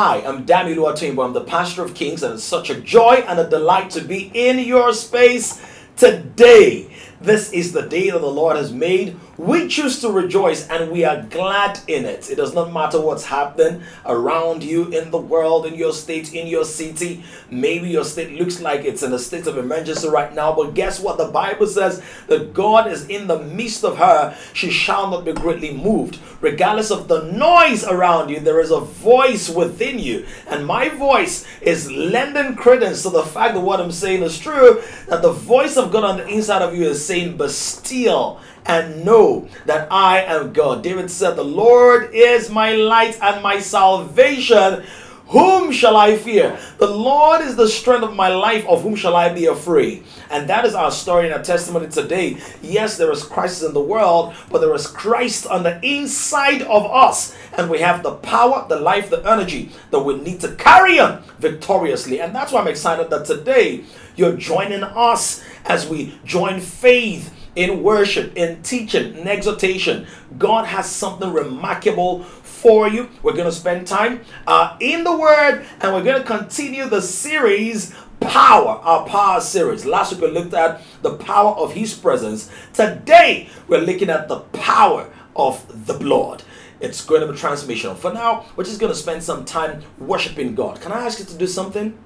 Hi, I'm Dami Oluwatoyinbo. I'm the pastor of Kings, and it's such a joy and a delight to be in your space today. This is the day that the Lord has made. We choose to rejoice and we are glad in it. It does not matter what's happening around you in the world, in your state, in your city. Maybe your state looks like it's in a state of emergency right now, but guess what? The Bible says that God is in the midst of her. She shall not be greatly moved. Regardless of the noise around you, there is a voice within you. And my voice is lending credence to the fact that what I'm saying is true, that the voice of God on the inside of you is saying, But still and know that I am God. David said, The Lord is my light and my salvation. Whom shall I fear? The Lord is the strength of my life. Of whom shall I be afraid? And that is our story and our testimony today. Yes, there is crisis in the world, but there is Christ on the inside of us. And we have the power, the life, the energy that we need to carry on victoriously. And that's why I'm excited that today you're joining us as we join faith in worship, in teaching, in exhortation. God has something remarkable for you. We're going to spend time uh, in the Word and we're going to continue the series Power, our Power series. Last week we looked at the power of His presence. Today we're looking at the power of the blood. It's going to be transformational. For now, we're just going to spend some time worshiping God. Can I ask you to do something?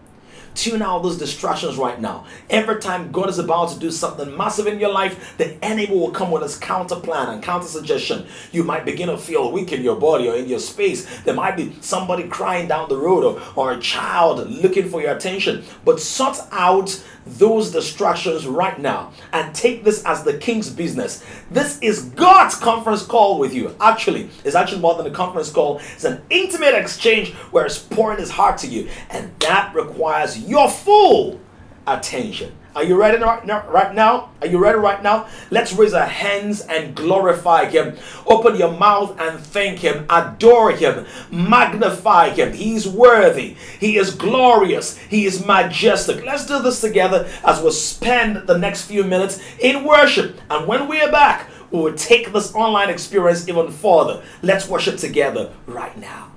Tune out those distractions right now. Every time God is about to do something massive in your life, the enemy will come with his counter plan and counter suggestion. You might begin to feel weak in your body or in your space. There might be somebody crying down the road or, or a child looking for your attention. But sort out those distractions right now and take this as the king's business. This is God's conference call with you. Actually, it's actually more than a conference call, it's an intimate exchange where He's pouring His heart to you, and that requires your full attention. Are you ready right now? Are you ready right now? Let's raise our hands and glorify Him. Open your mouth and thank Him. Adore Him. Magnify Him. He's worthy. He is glorious. He is majestic. Let's do this together as we spend the next few minutes in worship. And when we are back, we will take this online experience even further. Let's worship together right now.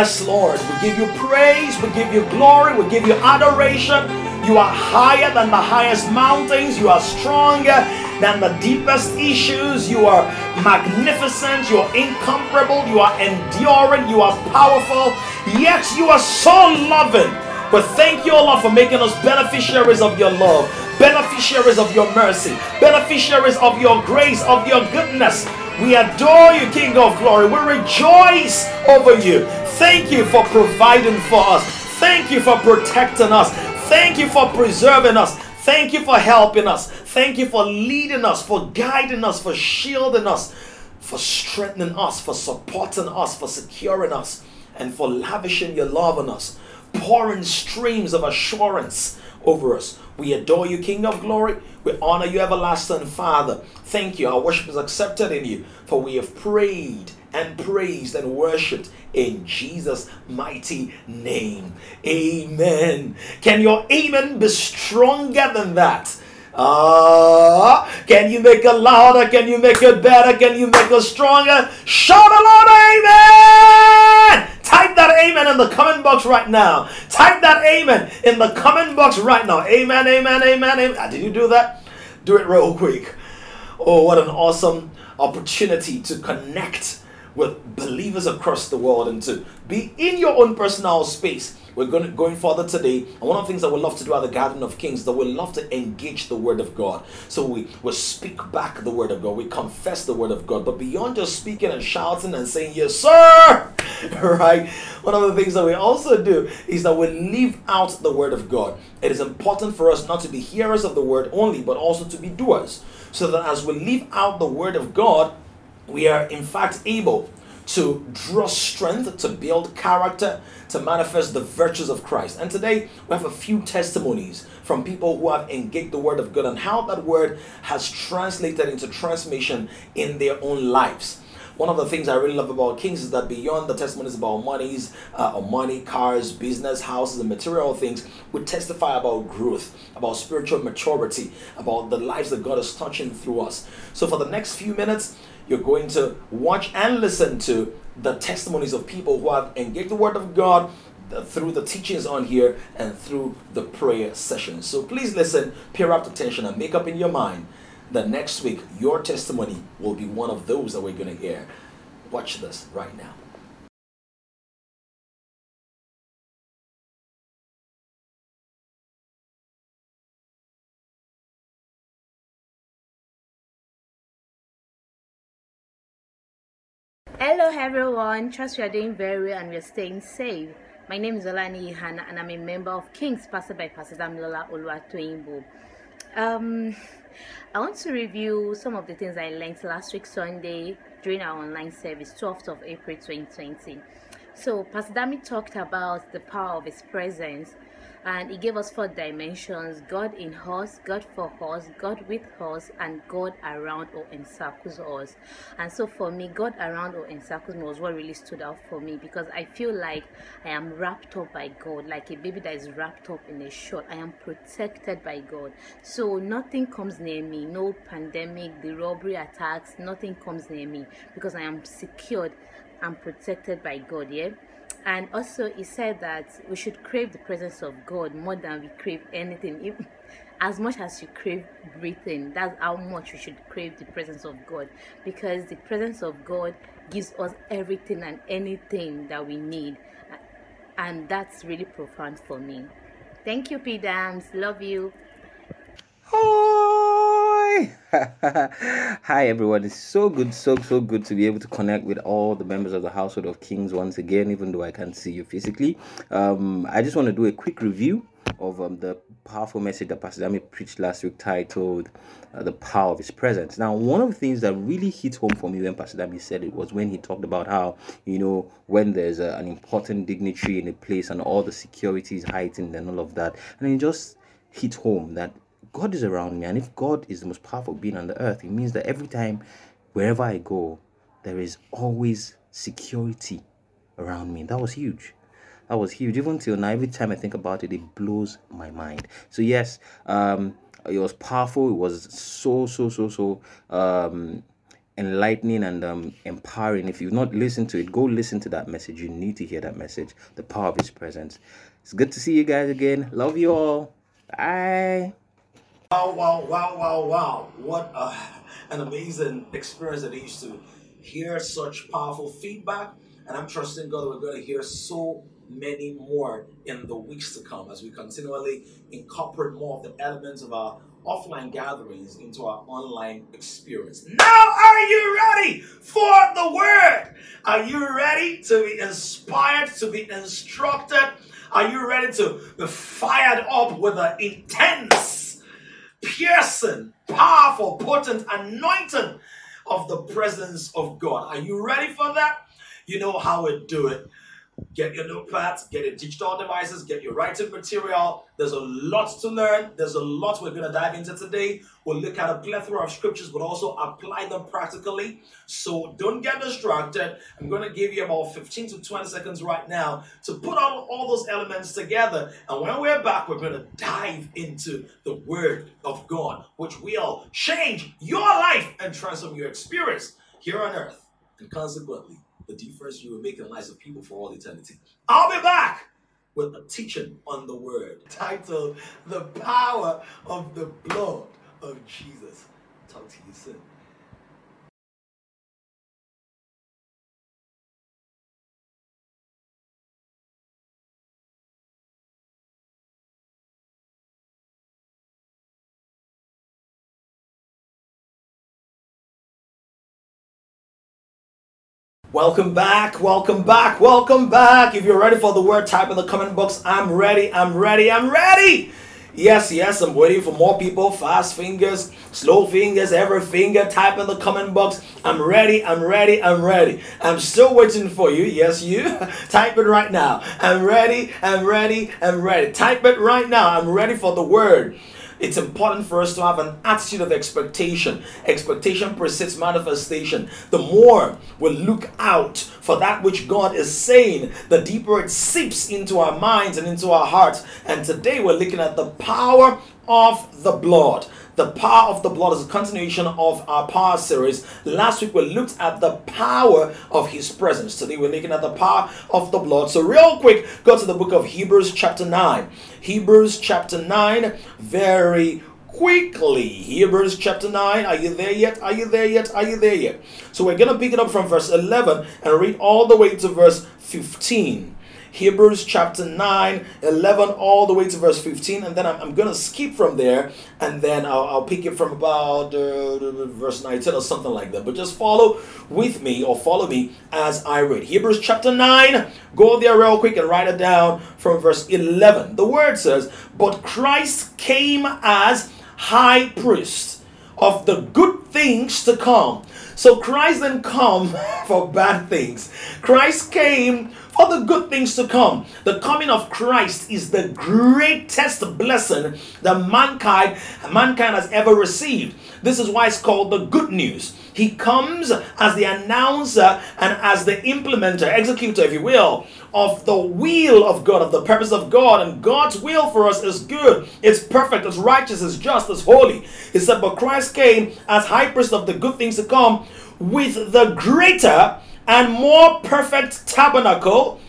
Yes, Lord, we give you praise, we give you glory, we give you adoration. You are higher than the highest mountains, you are stronger than the deepest issues. You are magnificent, you are incomparable, you are enduring, you are powerful, yet you are so loving. But thank you, Lord, for making us beneficiaries of your love, beneficiaries of your mercy, beneficiaries of your grace, of your goodness. We adore you, King of glory. We rejoice over you. Thank you for providing for us. Thank you for protecting us. Thank you for preserving us. Thank you for helping us. Thank you for leading us, for guiding us, for shielding us, for strengthening us, for supporting us, for securing us, and for lavishing your love on us, pouring streams of assurance over us. We adore you, King of glory. We honor you, everlasting Father. Thank you. Our worship is accepted in you, for we have prayed and praised and worshiped in Jesus' mighty name. Amen. Can your amen be stronger than that? Ah, uh, can you make it louder? Can you make it better? Can you make it stronger? Shout the amen! Type that amen in the comment box right now. Type that amen in the comment box right now. Amen, amen, amen, amen. Ah, did you do that? Do it real quick. Oh, what an awesome opportunity to connect with believers across the world and to be in your own personal space. We're going, going further today. And one of the things that we love to do at the Garden of Kings that we love to engage the Word of God. So we, we speak back the Word of God. We confess the Word of God. But beyond just speaking and shouting and saying, Yes, sir, right? One of the things that we also do is that we live out the Word of God. It is important for us not to be hearers of the Word only, but also to be doers. So that as we live out the Word of God, we are in fact able to draw strength, to build character, to manifest the virtues of Christ. And today we have a few testimonies from people who have engaged the Word of God and how that Word has translated into transformation in their own lives. One of the things I really love about Kings is that beyond the testimonies about monies, uh, or money, cars, business, houses, and material things, we testify about growth, about spiritual maturity, about the lives that God is touching through us. So for the next few minutes, you're going to watch and listen to the testimonies of people who have engaged the Word of God through the teachings on here and through the prayer sessions. So please listen, pay rapt attention, and make up in your mind that next week your testimony will be one of those that we're going to hear. Watch this right now. Hello everyone, trust you are doing very well and you're staying safe. My name is Olani Ihana and I'm a member of King's Pastor by Pastor Damilola Oluwatoyinbo. Um, I want to review some of the things I learned last week Sunday during our online service, 12th of April 2020. So Pastor Dami talked about the power of his presence and he gave us four dimensions God in us, God for us, God with us, and God around or encircles us. And so for me, God around or encircles me was what really stood out for me because I feel like I am wrapped up by God, like a baby that is wrapped up in a shirt. I am protected by God. So nothing comes near me, no pandemic, the robbery attacks, nothing comes near me because I am secured and protected by God. Yeah and also he said that we should crave the presence of god more than we crave anything as much as you crave breathing. That's how much we should crave the presence of god. Because the presence of god gives us everything and anything that we need. And that's really profound for me. Thank you p dams. Love you oh. Hi. Hi everyone. It's so good, so so good to be able to connect with all the members of the household of kings once again, even though I can't see you physically. Um, I just want to do a quick review of um, the powerful message that Pastor Dami preached last week titled uh, The Power of His Presence. Now, one of the things that really hit home for me when Pastor Dami said it was when he talked about how, you know, when there's a, an important dignitary in a place and all the security is heightened and all of that. And it just hit home that God is around me, and if God is the most powerful being on the earth, it means that every time, wherever I go, there is always security around me. That was huge. That was huge. Even till now, every time I think about it, it blows my mind. So yes, um, it was powerful. It was so so so so um enlightening and um, empowering. If you've not listened to it, go listen to that message. You need to hear that message. The power of His presence. It's good to see you guys again. Love you all. Bye. Wow, wow, wow, wow, wow. What a, an amazing experience it is to hear such powerful feedback. And I'm trusting God we're going to hear so many more in the weeks to come as we continually incorporate more of the elements of our offline gatherings into our online experience. Now, are you ready for the word? Are you ready to be inspired, to be instructed? Are you ready to be fired up with an intense, piercing, powerful, potent anointing of the presence of God? Are you ready for that? You know how we do it. Get your notepads, get your digital devices, get your writing material. There's a lot to learn. There's a lot we're going to dive into today. We'll look at a plethora of scriptures, but also apply them practically. So don't get distracted. I'm going to give you about 15 to 20 seconds right now to put all, all those elements together. And when we're back, we're going to dive into the Word of God, which will change your life and transform your experience here on earth. And consequently, the difference you will make in the lives of people for all eternity. I'll be back with a teaching on the word titled The Power of the Blood of Jesus. Talk to you soon. Welcome back, welcome back, welcome back. If you're ready for the word, type in the comment box. I'm ready, I'm ready, I'm ready. Yes, yes, I'm waiting for more people. Fast fingers, slow fingers, every finger. Type in the comment box. I'm ready, I'm ready, I'm ready. I'm still waiting for you. Yes, you. type it right now. I'm ready, I'm ready, I'm ready. Type it right now. I'm ready for the word it's important for us to have an attitude of expectation. Expectation precedes manifestation. The more we look out for that which God is saying, the deeper it seeps into our minds and into our hearts. And today we're looking at the power of the blood. The power of the blood is a continuation of our power series. Last week we looked at the power of his presence. Today we're looking at the power of the blood. So, real quick, go to the book of Hebrews, chapter 9. Hebrews, chapter 9, very quickly. Hebrews chapter 9. Are you there yet? Are you there yet? Are you there yet? So we're going to pick it up from verse 11 and read all the way to verse 15. Hebrews chapter 9, 11, all the way to verse 15. And then I'm, I'm going to skip from there and then I'll, I'll pick it from about uh, verse 19 or something like that. But just follow with me or follow me as I read. Hebrews chapter 9, go there real quick and write it down from verse 11. The word says, But Christ came as high priest of the good things to come. So Christ didn't come for bad things. Christ came for the good things to come. The coming of Christ is the greatest blessing that mankind mankind has ever received. This is why it's called the good news. He comes as the announcer and as the implementer, executor, if you will, of the will of God, of the purpose of God. And God's will for us is good, it's perfect, it's righteous, it's just, it's holy. He said, But Christ came as high priest of the good things to come with the greater and more perfect tabernacle,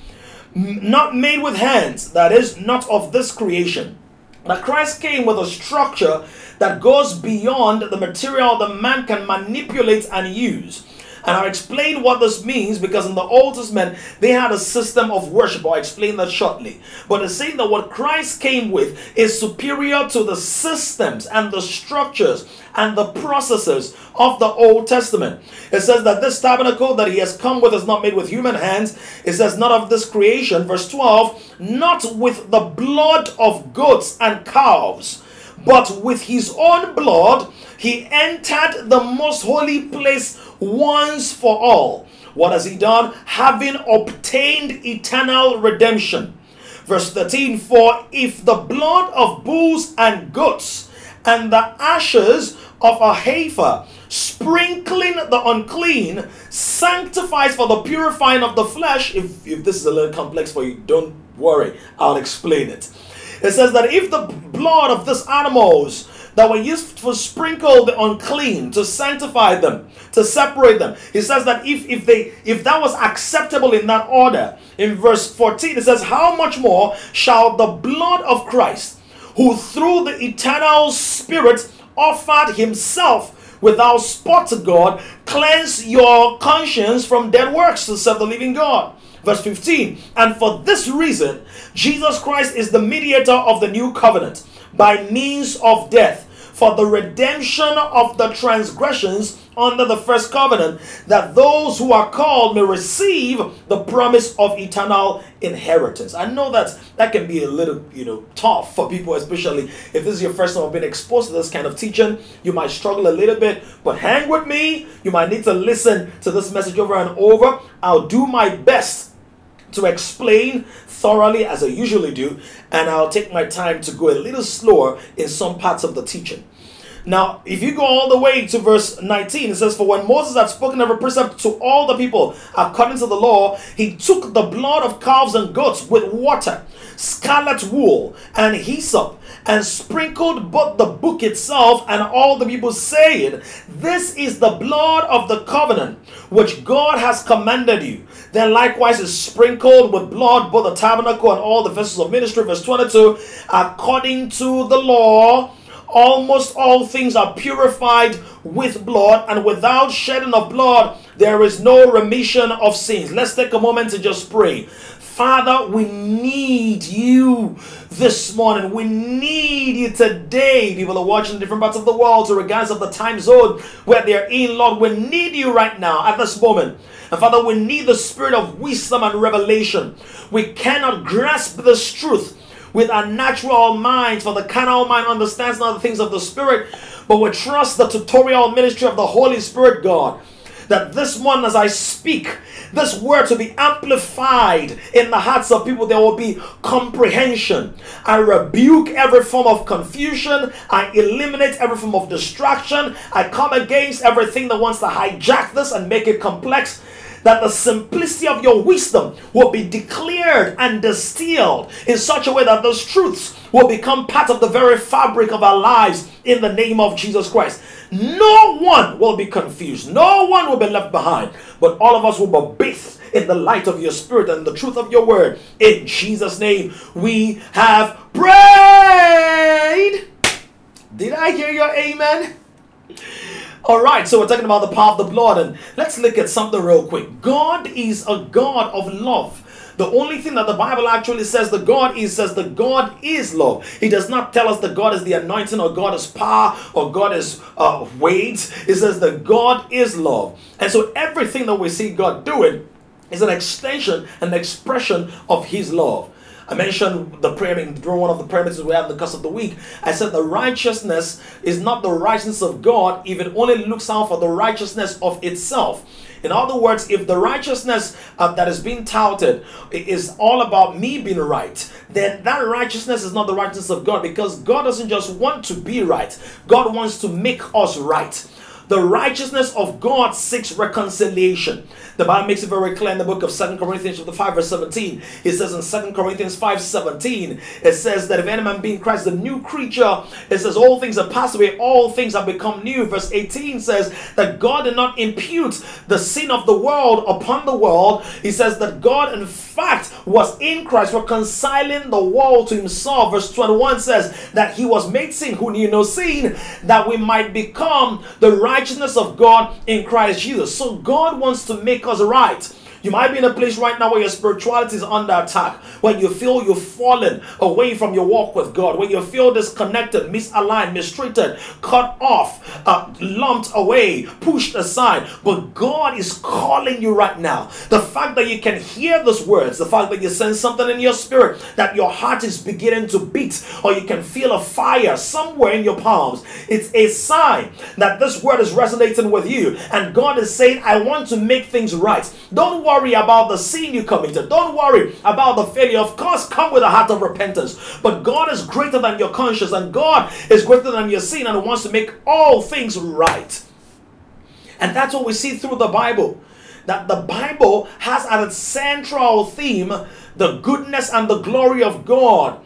not made with hands, that is, not of this creation. That Christ came with a structure that goes beyond the material that man can manipulate and use. And I'll explain what this means because in the Old Testament they had a system of worship. I'll explain that shortly. But it's saying that what Christ came with is superior to the systems and the structures and the processes of the Old Testament. It says that this tabernacle that he has come with is not made with human hands. It says, not of this creation. Verse 12, not with the blood of goats and calves, but with his own blood he entered the most holy place once for all. What has he done? Having obtained eternal redemption. Verse 13 For if the blood of bulls and goats and the ashes of a heifer, sprinkling the unclean, sanctifies for the purifying of the flesh. If, if this is a little complex for you, don't worry, I'll explain it. It says that if the blood of these animals that were used to sprinkle the unclean, to sanctify them, to separate them. He says that if, if they if that was acceptable in that order, in verse 14, it says, How much more shall the blood of Christ, who through the eternal spirit offered himself without spot to God, cleanse your conscience from dead works to serve the living God. Verse 15, and for this reason, Jesus Christ is the mediator of the new covenant by means of death for the redemption of the transgressions under the first covenant, that those who are called may receive the promise of eternal inheritance. I know that that can be a little, you know, tough for people, especially if this is your first time being exposed to this kind of teaching. You might struggle a little bit, but hang with me. You might need to listen to this message over and over. I'll do my best to explain thoroughly as I usually do, and I'll take my time to go a little slower in some parts of the teaching. Now, if you go all the way to verse 19, it says, For when Moses had spoken every precept to all the people according to the law, he took the blood of calves and goats with water, scarlet wool, and hyssop, and sprinkled both the book itself and all the people, saying, This is the blood of the covenant which God has commanded you. Then likewise is sprinkled with blood both the tabernacle and all the vessels of ministry. Verse 22, according to the law almost all things are purified with blood, and without shedding of blood, there is no remission of sins. Let's take a moment to just pray. Father, we need you this morning. We need you today. People are watching different parts of the world, so regardless of the time zone where they're in, Lord. We need you right now at this moment. And Father, we need the spirit of wisdom and revelation. We cannot grasp this truth with our natural minds, for the carnal mind understands not the things of the Spirit, but we trust the tutorial ministry of the Holy Spirit, God. That this one, as I speak, this word to be amplified in the hearts of people, there will be comprehension. I rebuke every form of confusion. I eliminate every form of distraction. I come against everything that wants to hijack this and make it complex that the simplicity of your wisdom will be declared and distilled in such a way that those truths will become part of the very fabric of our lives in the name of Jesus Christ. No one will be confused, no one will be left behind, but all of us will be bathed in the light of your spirit and the truth of your word. In Jesus' name, we have prayed. Did I hear your amen? All right, so we're talking about the power of the blood, and let's look at something real quick. God is a God of love. The only thing that the Bible actually says the God is says the God is love. He does not tell us that God is the anointing or God is power or God is uh, weight. It says the God is love. And so everything that we see God doing is an extension, an expression of His love. I mentioned the prayer during one of the meetings we had in the course of the week. I said the righteousness is not the righteousness of God if it only looks out for the righteousness of itself. In other words, if the righteousness uh, that is being touted is all about me being right, then that righteousness is not the righteousness of God because God doesn't just want to be right, God wants to make us right. The righteousness of God seeks reconciliation. The Bible makes it very clear in the book of Second Corinthians chapter 5, verse 17. It says in Second Corinthians 5, 17, it says that if any man be in Christ, the new creature, it says all things are passed away, all things have become new. Verse 18 says that God did not impute the sin of the world upon the world. He says that God, in fact, was in Christ reconciling the world to himself. Verse 21 says that he was made sin who knew no sin, that we might become the right righteousness of God in Christ Jesus. So God wants to make us right. You might be in a place right now where your spirituality is under attack, where you feel you've fallen away from your walk with God, where you feel disconnected, misaligned, mistreated, cut off, uh, lumped away, pushed aside. But God is calling you right now. The fact that you can hear those words, the fact that you sense something in your spirit, that your heart is beginning to beat, or you can feel a fire somewhere in your palms, it's a sign that this word is resonating with you. And God is saying, I want to make things right. Don't worry about the sin you committed. Don't worry about the failure. Of course, come with a heart of repentance. But God is greater than your conscience, and God is greater than your sin, and wants to make all things right. And that's what we see through the Bible. That the Bible has as its central theme the goodness and the glory of God.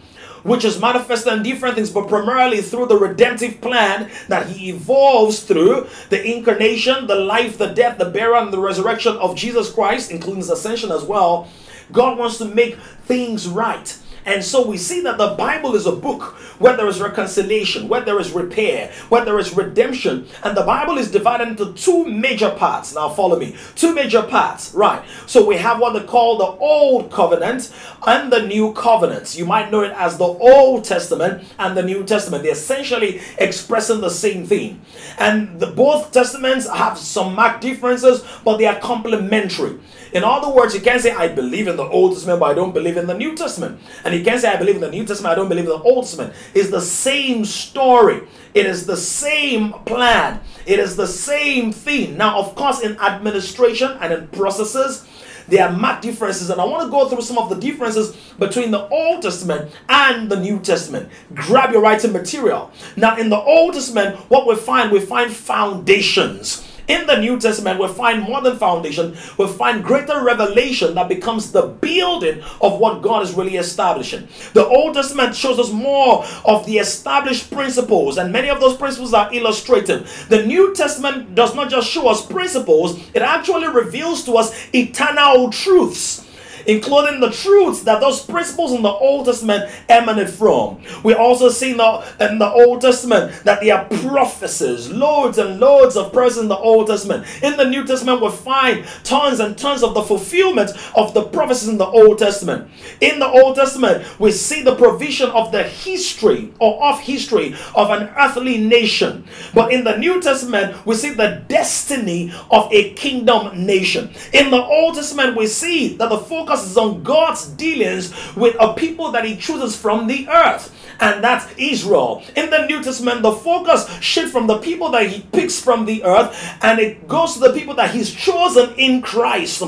Which is manifested in different things, but primarily through the redemptive plan that he evolves through the incarnation, the life, the death, the burial, and the resurrection of Jesus Christ, including his ascension as well. God wants to make things right. And so we see that the Bible is a book where there is reconciliation, where there is repair, where there is redemption. And the Bible is divided into two major parts. Now follow me. Two major parts. Right. So we have what they call the Old Covenant and the New Covenant. You might know it as the Old Testament and the New Testament. They're essentially expressing the same thing. And the, both testaments have some marked differences, but they are complementary. In other words, you can't say, I believe in the Old Testament, but I don't believe in the New Testament. And you can't say, I believe in the New Testament, I don't believe in the Old Testament. It's the same story, it is the same plan, it is the same thing. Now, of course, in administration and in processes, there are marked differences, and I want to go through some of the differences between the Old Testament and the New Testament. Grab your writing material. Now, in the Old Testament, what we find, we find foundations in the New Testament, we find more than foundation, we find greater revelation that becomes the building of what God is really establishing. The Old Testament shows us more of the established principles, and many of those principles are illustrated. The New Testament does not just show us principles, it actually reveals to us eternal truths including the truths that those principles in the Old Testament emanate from. We also see in the, in the Old Testament that there are prophecies, loads and loads of persons in the Old Testament. In the New Testament, we find tons and tons of the fulfillment of the prophecies in the Old Testament. In the Old Testament, we see the provision of the history or of history of an earthly nation. But in the New Testament, we see the destiny of a kingdom nation. In the Old Testament, we see that the focus focuses on God's dealings with a people that He chooses from the earth and that's Israel. In the New Testament, the focus shifts from the people that he picks from the earth and it goes to the people that he's chosen in Christ.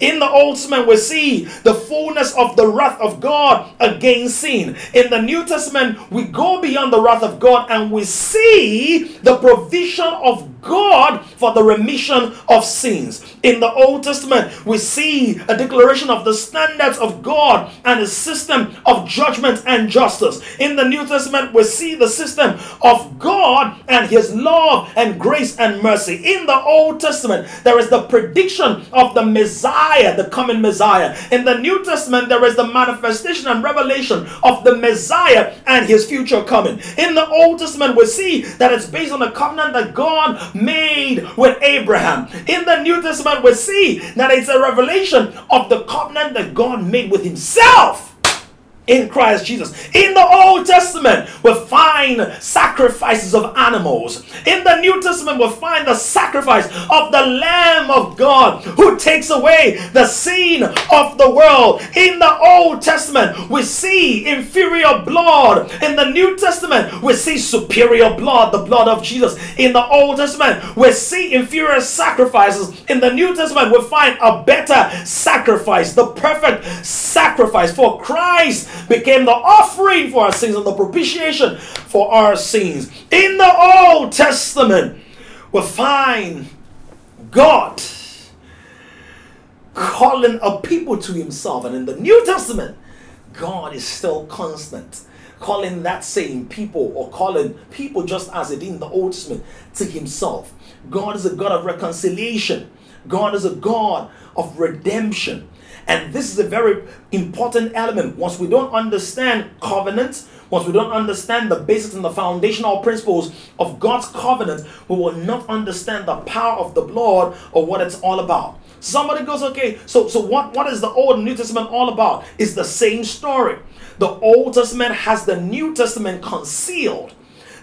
In the Old Testament, we see the fullness of the wrath of God against sin. In the New Testament, we go beyond the wrath of God and we see the provision of God for the remission of sins. In the Old Testament, we see a declaration of the standards of God and a system of judgment and justice. In the New Testament, we see the system of God and His love and grace and mercy. In the Old Testament, there is the prediction of the Messiah, the coming Messiah. In the New Testament, there is the manifestation and revelation of the Messiah and His future coming. In the Old Testament, we see that it's based on the covenant that God made with Abraham. In the New Testament, we see that it's a revelation of the covenant that God made with Himself in Christ Jesus. In the Old Testament, we find sacrifices of animals. In the New Testament, we find the sacrifice of the Lamb of God who takes away the sin of the world. In the Old Testament, we see inferior blood. In the New Testament, we see superior blood, the blood of Jesus. In the Old Testament, we see inferior sacrifices. In the New Testament, we find a better sacrifice, the perfect sacrifice for Christ became the offering for our sins and the propitiation for our sins. In the Old Testament, we find God calling a people to himself. And in the New Testament, God is still constant, calling that same people or calling people just as it in the Old Testament to himself. God is a God of reconciliation. God is a God of redemption. And this is a very important element. Once we don't understand covenants, once we don't understand the basics and the foundational principles of God's covenant, we will not understand the power of the blood or what it's all about. Somebody goes, okay, so so what, what is the Old and New Testament all about? It's the same story. The Old Testament has the New Testament concealed.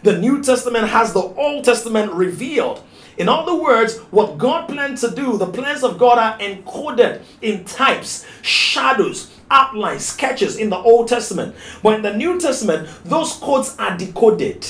The New Testament has the Old Testament revealed. In other words, what God planned to do, the plans of God are encoded in types, shadows, outlines, sketches in the Old Testament. But in the New Testament, those codes are decoded.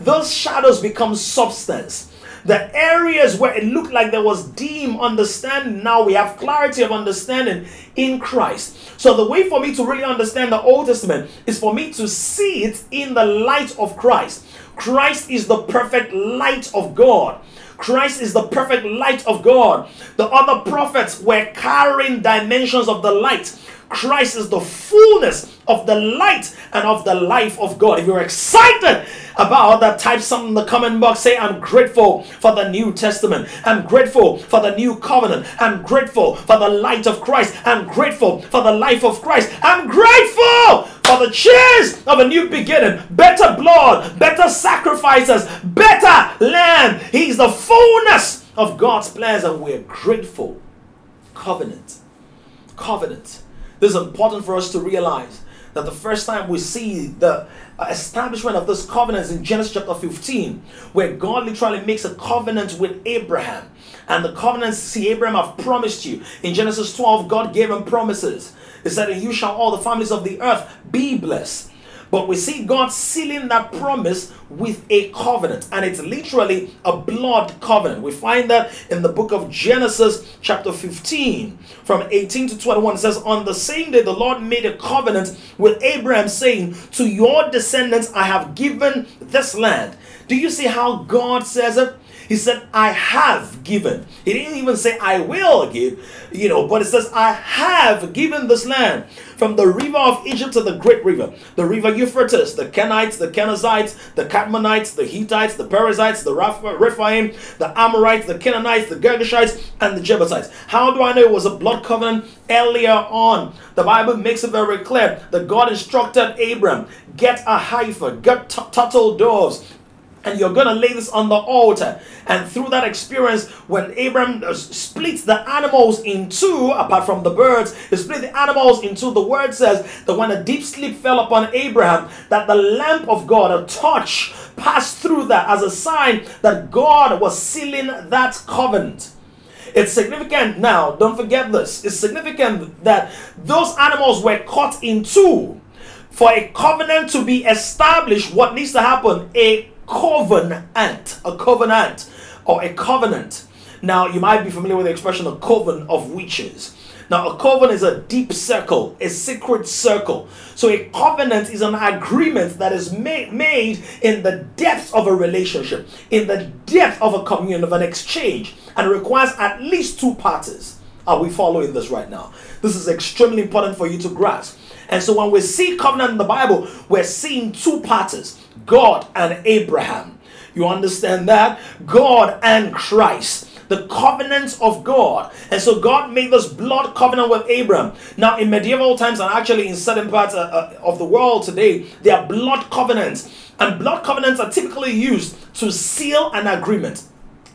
Those shadows become substance. The areas where it looked like there was dim understanding, now we have clarity of understanding in Christ. So, the way for me to really understand the Old Testament is for me to see it in the light of Christ. Christ is the perfect light of God. Christ is the perfect light of God. The other prophets were carrying dimensions of the light. Christ is the fullness of the light and of the life of God. If you're excited about that, type something in the comment box. Say, I'm grateful for the New Testament. I'm grateful for the new covenant. I'm grateful for the light of Christ. I'm grateful for the life of Christ. I'm grateful for the chance of a new beginning, better blood, better sacrifices, better land. He's the fullness of God's plans, and we're grateful. Covenant. Covenant. This is important for us to realize that the first time we see the establishment of this covenant is in Genesis chapter 15, where God literally makes a covenant with Abraham. And the covenant, see, Abraham, I've promised you. In Genesis 12, God gave him promises. He said, you shall all the families of the earth be blessed. But we see God sealing that promise with a covenant, and it's literally a blood covenant. We find that in the book of Genesis, chapter 15, from 18 to 21. It says, On the same day, the Lord made a covenant with Abraham, saying, To your descendants I have given this land. Do you see how God says it? He said, I have given. He didn't even say, I will give, you know, but it says, I have given this land from the river of Egypt to the great river, the river Euphrates, the Kenites, the Kenizzites, the Cadmonites, the Hittites, the Perizzites, the Rephaim, the Amorites, the Canaanites, the Girgashites, and the Jebusites. How do I know it was a blood covenant? Earlier on, the Bible makes it very clear that God instructed Abram, get a heifer, get t- turtle doves, and you're going to lay this on the altar. And through that experience, when Abraham uh, splits the animals in two, apart from the birds, he split the animals in two. The word says that when a deep sleep fell upon Abraham, that the lamp of God, a torch, passed through that as a sign that God was sealing that covenant. It's significant now, don't forget this. It's significant that those animals were cut in two. For a covenant to be established, what needs to happen? A covenant, a covenant, or a covenant. Now, you might be familiar with the expression a coven of witches. Now, a covenant is a deep circle, a secret circle. So, a covenant is an agreement that is made, made in the depths of a relationship, in the depth of a communion, of an exchange, and requires at least two parties. Are we following this right now? This is extremely important for you to grasp. And so, when we see covenant in the Bible, we're seeing two parties God and Abraham. You understand that? God and Christ. The covenants of God. And so God made this blood covenant with Abraham. Now, in medieval times, and actually in certain parts uh, uh, of the world today, there are blood covenants. And blood covenants are typically used to seal an agreement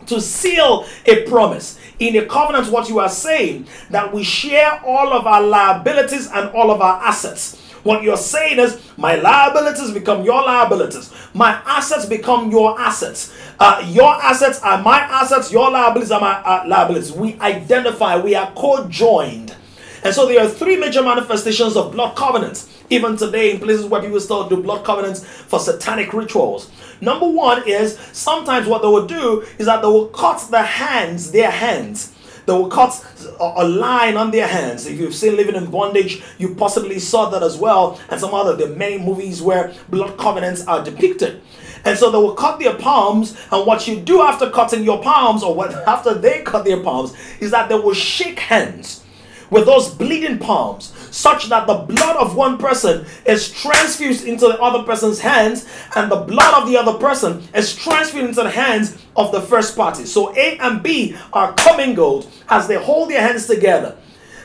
to seal a promise. In a covenant, what you are saying that we share all of our liabilities and all of our assets. What you're saying is, my liabilities become your liabilities. My assets become your assets. Uh, your assets are my assets. Your liabilities are my uh, liabilities. We identify, we are co joined. And so there are three major manifestations of blood covenants, even today in places where people still do blood covenants for satanic rituals. Number one is sometimes what they will do is that they will cut the hands, their hands they will cut a line on their hands. If you've seen Living in Bondage, you possibly saw that as well. And some other, there are many movies where blood covenants are depicted. And so they will cut their palms, and what you do after cutting your palms, or what after they cut their palms, is that they will shake hands with those bleeding palms, such that the blood of one person is transfused into the other person's hands, and the blood of the other person is transfused into the hands of the first party. So A and B are commingled as they hold their hands together.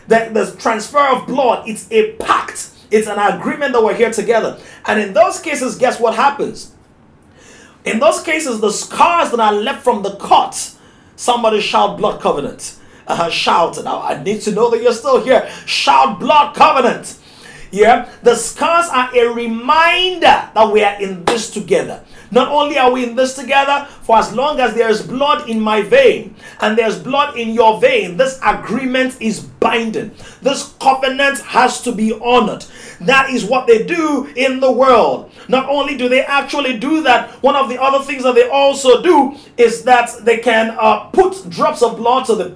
The, the transfer of blood, it's a pact. It's an agreement that we're here together. And in those cases, guess what happens? In those cases, the scars that are left from the cut, somebody shout blood covenant uh, shout. Now I need to know that you're still here. Shout blood covenant. Yeah, the scars are a reminder that we are in this together. Not only are we in this together, for as long as there is blood in my vein and there's blood in your vein, this agreement is binding. This covenant has to be honored. That is what they do in the world. Not only do they actually do that, one of the other things that they also do is that they can uh, put drops of blood, so they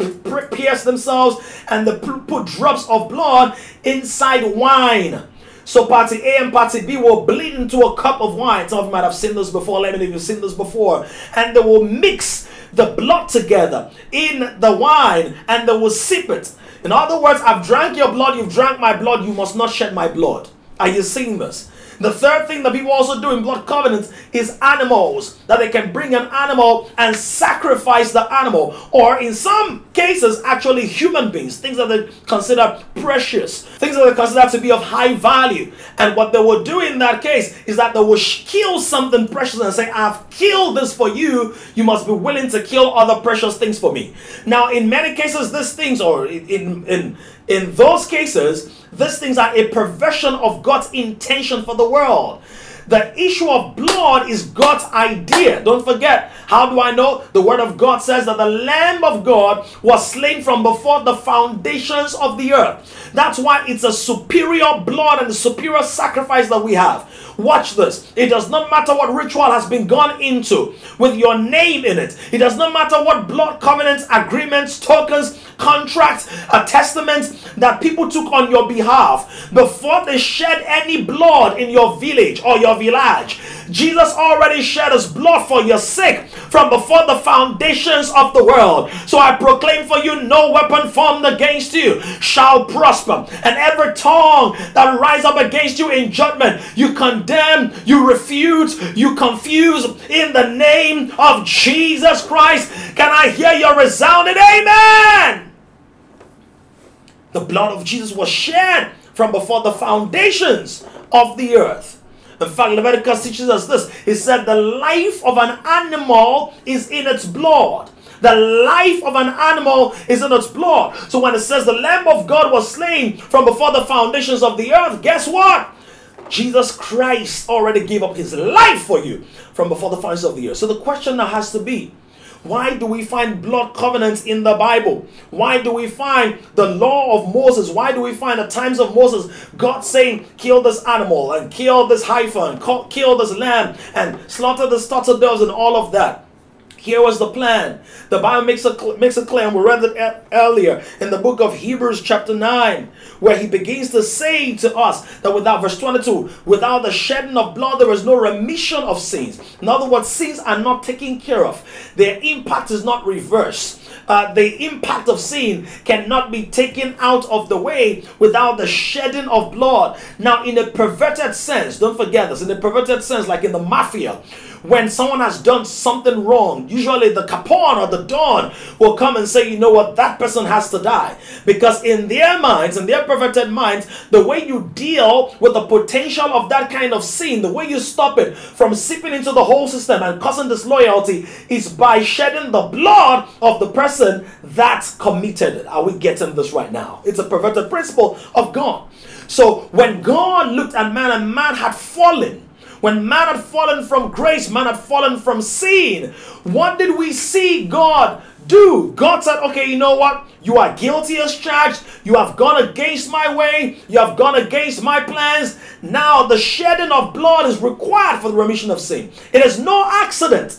pierce themselves and they put drops of blood inside wine. So party A and party B will bleed into a cup of wine. Some of you might have seen this before. Let me know if you've seen this before. And they will mix the blood together in the wine and they will sip it. In other words, I've drank your blood, you've drank my blood, you must not shed my blood. Are you seeing this? The third thing that people also do in blood covenants is animals, that they can bring an animal and sacrifice the animal, or in some cases, actually human beings, things that they consider precious, things that they consider to be of high value. And what they will do in that case is that they will kill something precious and say, I've killed this for you, you must be willing to kill other precious things for me. Now, in many cases, these things, or in, in, in those cases, these things are a perversion of God's intention for the world. The issue of blood is God's idea. Don't forget. How do I know? The word of God says that the Lamb of God was slain from before the foundations of the earth. That's why it's a superior blood and a superior sacrifice that we have. Watch this. It does not matter what ritual has been gone into with your name in it. It does not matter what blood covenants, agreements, tokens, contracts, a testament that people took on your behalf before they shed any blood in your village or your village. Jesus already shed his blood for your sake from before the foundations of the world. So I proclaim for you no weapon formed against you shall prosper. And every tongue that rise up against you in judgment, you condemn, you refute, you confuse in the name of Jesus Christ. Can I hear your resounding amen? The blood of Jesus was shed from before the foundations of the earth. In fact, Leviticus teaches us this. He said, The life of an animal is in its blood. The life of an animal is in its blood. So when it says the Lamb of God was slain from before the foundations of the earth, guess what? Jesus Christ already gave up his life for you from before the foundations of the earth. So the question now has to be why do we find blood covenants in the Bible? Why do we find the law of Moses? Why do we find the times of Moses God saying, kill this animal and kill this heifer, kill this lamb and slaughter the starter doves and all of that? Here was the plan. The Bible makes a, makes clear, and we read it earlier in the book of Hebrews, chapter 9, where he begins to say to us that without, verse 22, without the shedding of blood, there is no remission of sins. In other words, sins are not taken care of, their impact is not reversed. Uh, the impact of sin cannot be taken out of the way without the shedding of blood. Now, in a perverted sense, don't forget this, in a perverted sense, like in the mafia, when someone has done something wrong, usually the capon or the don will come and say, you know what, that person has to die. Because in their minds, in their perverted minds, the way you deal with the potential of that kind of sin, the way you stop it from seeping into the whole system and causing disloyalty is by shedding the blood of the person that committed it. Are we getting this right now? It's a perverted principle of God. So when God looked at man and man had fallen, when man had fallen from grace, man had fallen from sin. What did we see God do? God said, okay, you know what? You are guilty as charged. You have gone against my way. You have gone against my plans. Now the shedding of blood is required for the remission of sin. It is no accident.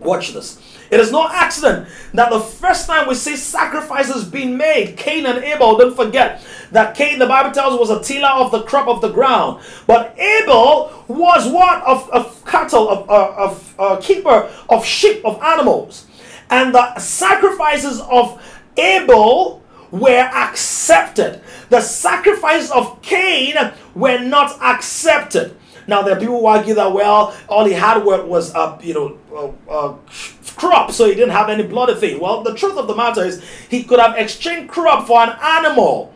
Watch this. It is no accident that the first time we see sacrifices being made, Cain and Abel, don't forget that Cain, the Bible tells us, was a tiller of the crop of the ground. But Abel was what? Of, of cattle, of, of, of keeper of sheep, of animals. And the sacrifices of Abel were accepted. The sacrifices of Cain were not accepted. Now there are people who argue that well, all he had was uh, you know uh, uh, crop, so he didn't have any bloody thing. Well, the truth of the matter is he could have exchanged crop for an animal.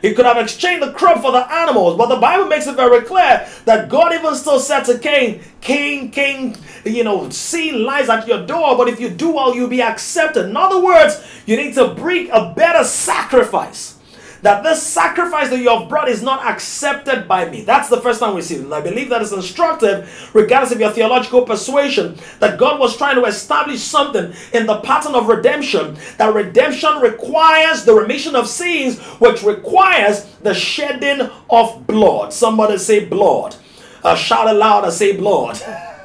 He could have exchanged the crop for the animals, but the Bible makes it very clear that God even still said to Cain, Cain, Cain, you know, sin lies at your door, but if you do well, you'll be accepted. In other words, you need to bring a better sacrifice that this sacrifice that you have brought is not accepted by me. That's the first time we see it. And I believe that is instructive, regardless of your theological persuasion, that God was trying to establish something in the pattern of redemption. That redemption requires the remission of sins, which requires the shedding of blood. Somebody say blood. Uh, shout aloud and say blood.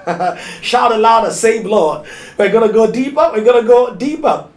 shout aloud and say blood. We're going to go deeper. We're going to go deeper.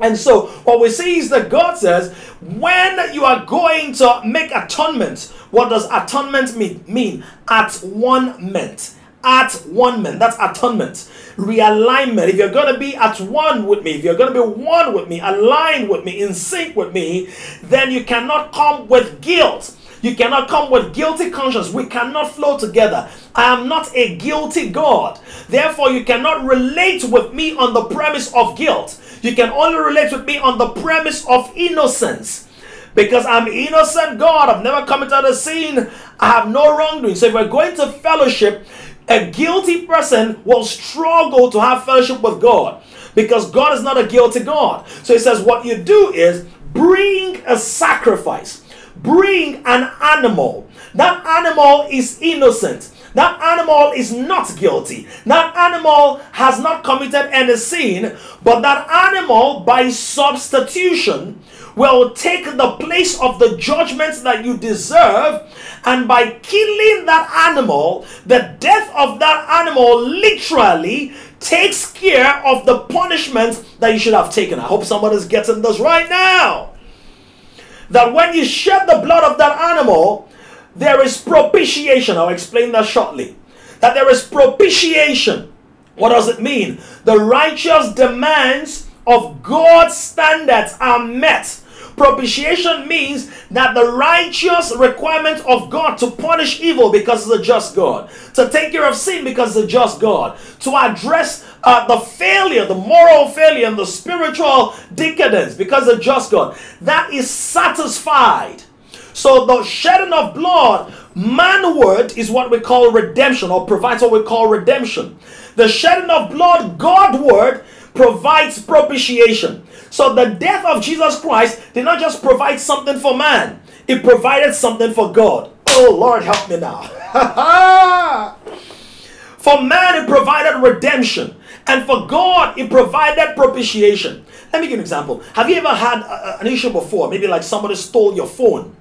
And so, what we see is that God says, when you are going to make atonement, what does atonement mean? mean? At one meant. at one man. That's atonement. Realignment. If you're going to be at one with me, if you're going to be one with me, aligned with me, in sync with me, then you cannot come with guilt. You cannot come with guilty conscience. We cannot flow together. I am not a guilty God. Therefore, you cannot relate with me on the premise of guilt. You can only relate with me on the premise of innocence. Because I'm innocent God. I've never committed a sin. I have no wrongdoing. So if we're going to fellowship, a guilty person will struggle to have fellowship with God because God is not a guilty God. So he says, what you do is bring a sacrifice, bring an animal. That animal is innocent. That animal is not guilty. That animal has not committed any sin, but that animal, by substitution, will take the place of the judgments that you deserve. And by killing that animal, the death of that animal literally takes care of the punishment that you should have taken. I hope somebody's getting this right now. That when you shed the blood of that animal, there is propitiation. I'll explain that shortly. That there is propitiation. What does it mean? The righteous demands of God's standards are met Propitiation means that the righteous requirement of God to punish evil because it's a just God, to take care of sin because it's a just God, to address uh, the failure, the moral failure, and the spiritual decadence because it's a just God, that is satisfied. So the shedding of blood, manward, is what we call redemption, or provides what we call redemption. The shedding of blood, Godward, provides propitiation. So the death of Jesus Christ did not just provide something for man, it provided something for God. Oh Lord, help me now. for man, it provided redemption. And for God, it provided propitiation. Let me give an example. Have you ever had a, an issue before? Maybe like somebody stole your phone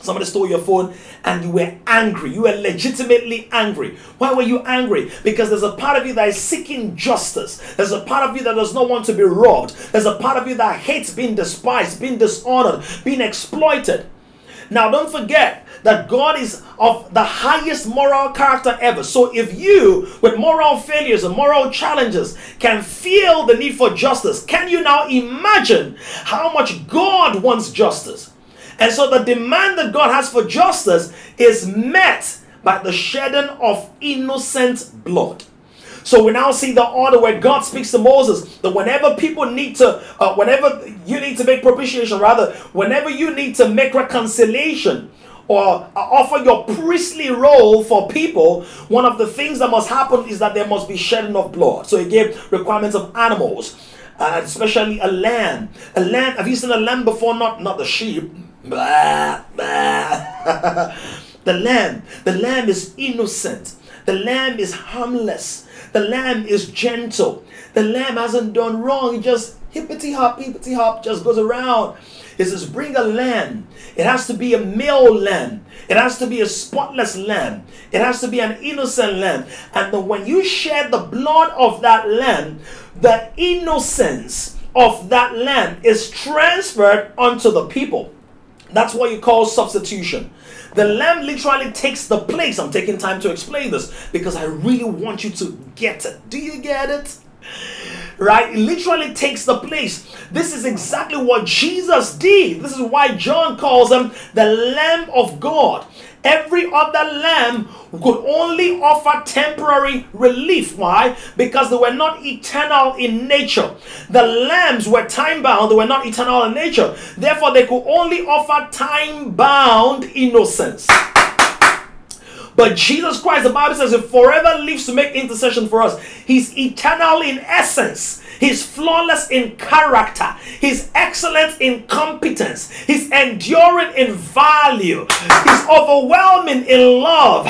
Somebody stole your phone and you were angry. You were legitimately angry. Why were you angry? Because there's a part of you that is seeking justice. There's a part of you that does not want to be robbed. There's a part of you that hates being despised, being dishonored, being exploited. Now, don't forget that God is of the highest moral character ever. So, if you, with moral failures and moral challenges, can feel the need for justice, can you now imagine how much God wants justice? And so the demand that God has for justice is met by the shedding of innocent blood. So we now see the order where God speaks to Moses that whenever people need to, uh, whenever you need to make propitiation, rather, whenever you need to make reconciliation or uh, offer your priestly role for people, one of the things that must happen is that there must be shedding of blood. So he gave requirements of animals, uh, especially a lamb. A lamb. Have you seen a lamb before? Not not the sheep The lamb, the lamb is innocent. The lamb is harmless. The lamb is gentle. The lamb hasn't done wrong. He just hippity hop, hippity hop, just goes around. It says, bring a lamb. It has to be a male lamb. It has to be a spotless lamb. It has to be an innocent lamb. And then when you shed the blood of that lamb, the innocence of that lamb is transferred unto the people. That's what you call substitution. The lamb literally takes the place. I'm taking time to explain this because I really want you to get it. Do you get it? Right? It literally takes the place. This is exactly what Jesus did. This is why John calls him the Lamb of God. Every other lamb could only offer temporary relief. Why? Because they were not eternal in nature. The lambs were time bound, they were not eternal in nature. Therefore, they could only offer time bound innocence. But Jesus Christ, the Bible says, he forever lives to make intercession for us, he's eternal in essence. He's flawless in character. He's excellent in competence. He's enduring in value. He's overwhelming in love.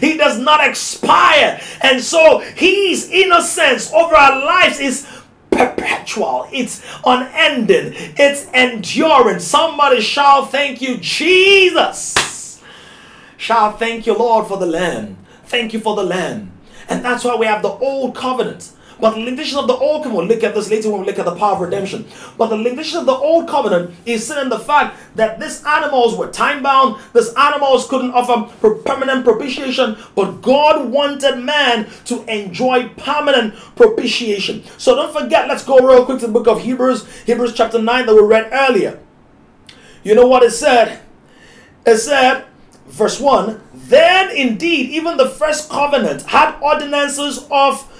He does not expire. And so his innocence over our lives is perpetual, it's unending, it's enduring. Somebody shall thank you, Jesus. Shall thank you, Lord, for the Lamb. Thank you for the Lamb. And that's why we have the old covenant But the limitation of the old covenant, we'll look at this later when we look at the power of redemption. But the limitation of the old covenant is seen in the fact that these animals were time bound, these animals couldn't offer permanent propitiation, but God wanted man to enjoy permanent propitiation. So don't forget, let's go real quick to the book of Hebrews, Hebrews chapter 9 that we read earlier. You know what it said? It said, verse 1 Then indeed, even the first covenant had ordinances of,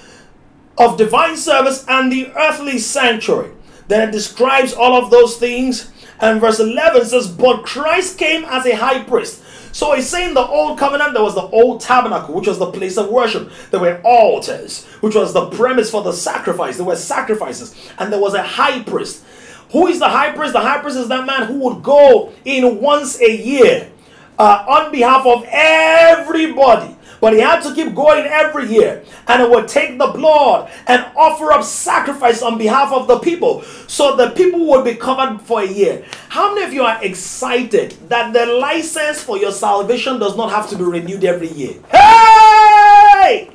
of divine service and the earthly sanctuary. Then it describes all of those things. And verse 11 says, But Christ came as a high priest. So he's saying the old covenant, there was the old tabernacle, which was the place of worship. There were altars, which was the premise for the sacrifice. There were sacrifices. And there was a high priest. Who is the high priest? The high priest is that man who would go in once a year uh, on behalf of everybody. But he had to keep going every year. And it would take the blood and offer up sacrifice on behalf of the people. So the people would be covered for a year. How many of you are excited that the license for your salvation does not have to be renewed every year? Hey!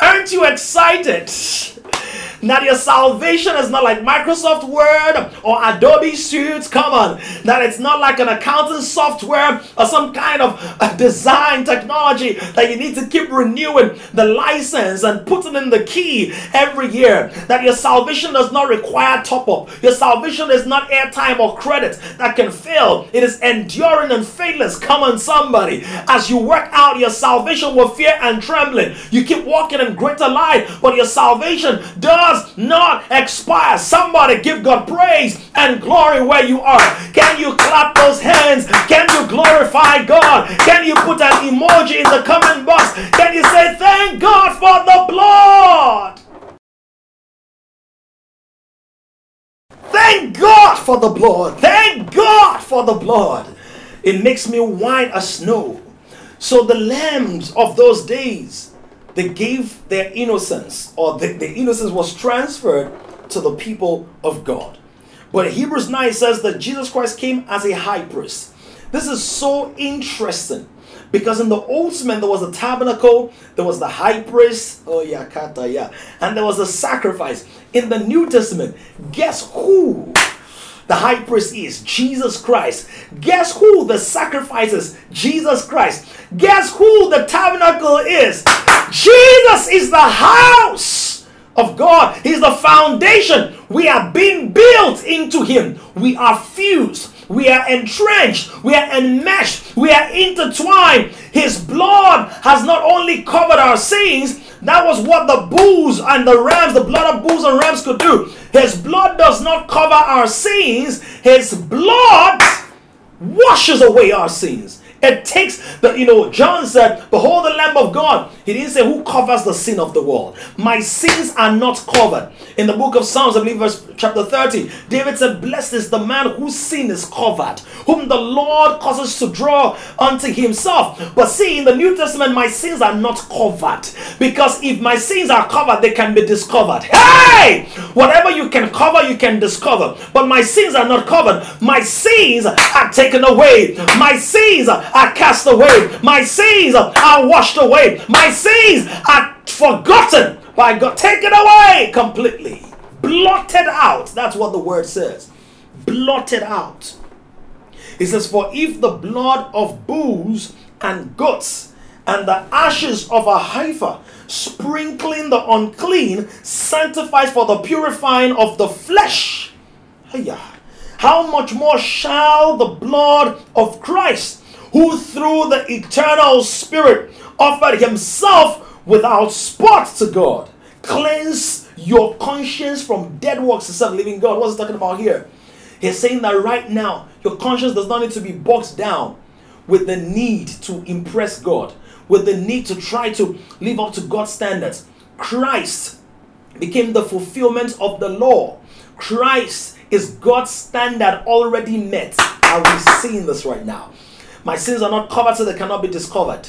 Aren't you excited? That your salvation is not like Microsoft Word or Adobe Suits. Come on. That it's not like an accounting software or some kind of uh, design technology that you need to keep renewing the license and putting in the key every year. That your salvation does not require top up. Your salvation is not airtime or credit that can fail. It is enduring and faithless. Come on, somebody. As you work out your salvation with fear and trembling, you keep walking in greater light, but your salvation does does not expire. Somebody give God praise and glory where you are. Can you clap those hands? Can you glorify God? Can you put an emoji in the comment box? Can you say, Thank God for the blood? Thank God for the blood. Thank God for the blood. It makes me white as snow. So the lambs of those days they gave their innocence, or the, the innocence was transferred to the people of God. But Hebrews 9 says that Jesus Christ came as a high priest. This is so interesting because in the Old Testament there was a tabernacle, there was the high priest, oh yeah, kata yeah, and there was a sacrifice. In the New Testament, guess who the high priest is? Jesus Christ. Guess who the sacrifice is? Jesus Christ. Guess who the tabernacle is? Jesus is the house of God. He's the foundation. We are being built into Him. We are fused. We are entrenched. We are enmeshed. We are intertwined. His blood has not only covered our sins, that was what the bulls and the rams, the blood of bulls and rams could do. His blood does not cover our sins, His blood washes away our sins. It takes the, you know, John said, Behold the Lamb of God. He didn't say who covers the sin of the world. My sins are not covered. In the book of Psalms, I believe verse chapter 30, David said, Blessed is the man whose sin is covered, whom the Lord causes to draw unto himself. But see, in the New Testament, my sins are not covered. Because if my sins are covered, they can be discovered. Hey! Whatever you can cover, you can discover. But my sins are not covered. My sins are taken away. My sins are cast away. My sins are washed away. My sins are forgotten by God, taken away completely, blotted out. That's what the word says. Blotted out. It says, For if the blood of bulls and goats and the ashes of a heifer, sprinkling the unclean, sanctifies for the purifying of the flesh. How much more shall the blood of Christ, who through the eternal Spirit offered himself without spot to God. Cleanse your conscience from dead works to serve living God. What's he talking about here? He's saying that right now, your conscience does not need to be boxed down with the need to impress God, with the need to try to live up to God's standards. Christ became the fulfillment of the law. Christ is God's standard already met. Are we seeing this right now? My sins are not covered so they cannot be discovered.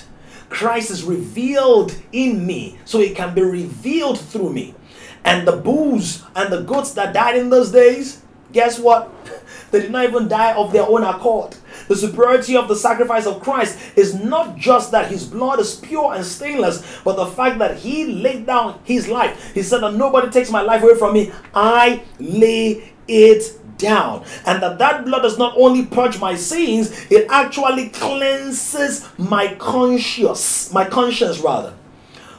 Christ is revealed in me so he can be revealed through me. And the bulls and the goats that died in those days, guess what? They did not even die of their own accord. the superiority of the sacrifice of Christ is not just that his blood is pure and stainless, but the fact that he laid down his life. He said that nobody takes my life away from me. I lay it down and that that blood does not only purge my sins it actually cleanses my conscience my conscience rather.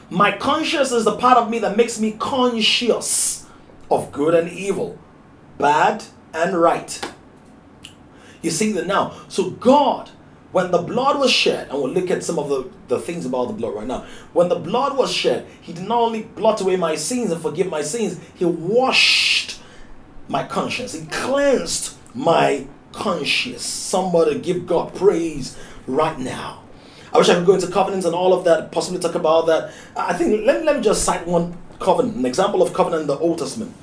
My conscience is the part of me that makes me conscious of good and evil bad and right. You see that now? So god when the blood was shed, and we'll look at some of the, the things about the blood right now. When the blood was shed, he did not only blot away my sins and forgive my sins, he washed my conscience. He cleansed my conscience. Somebody give God praise right now. I wish I could go into covenants and all of that, possibly talk about that. I think let me, let me just cite one covenant, an example of covenant in the Old Testament.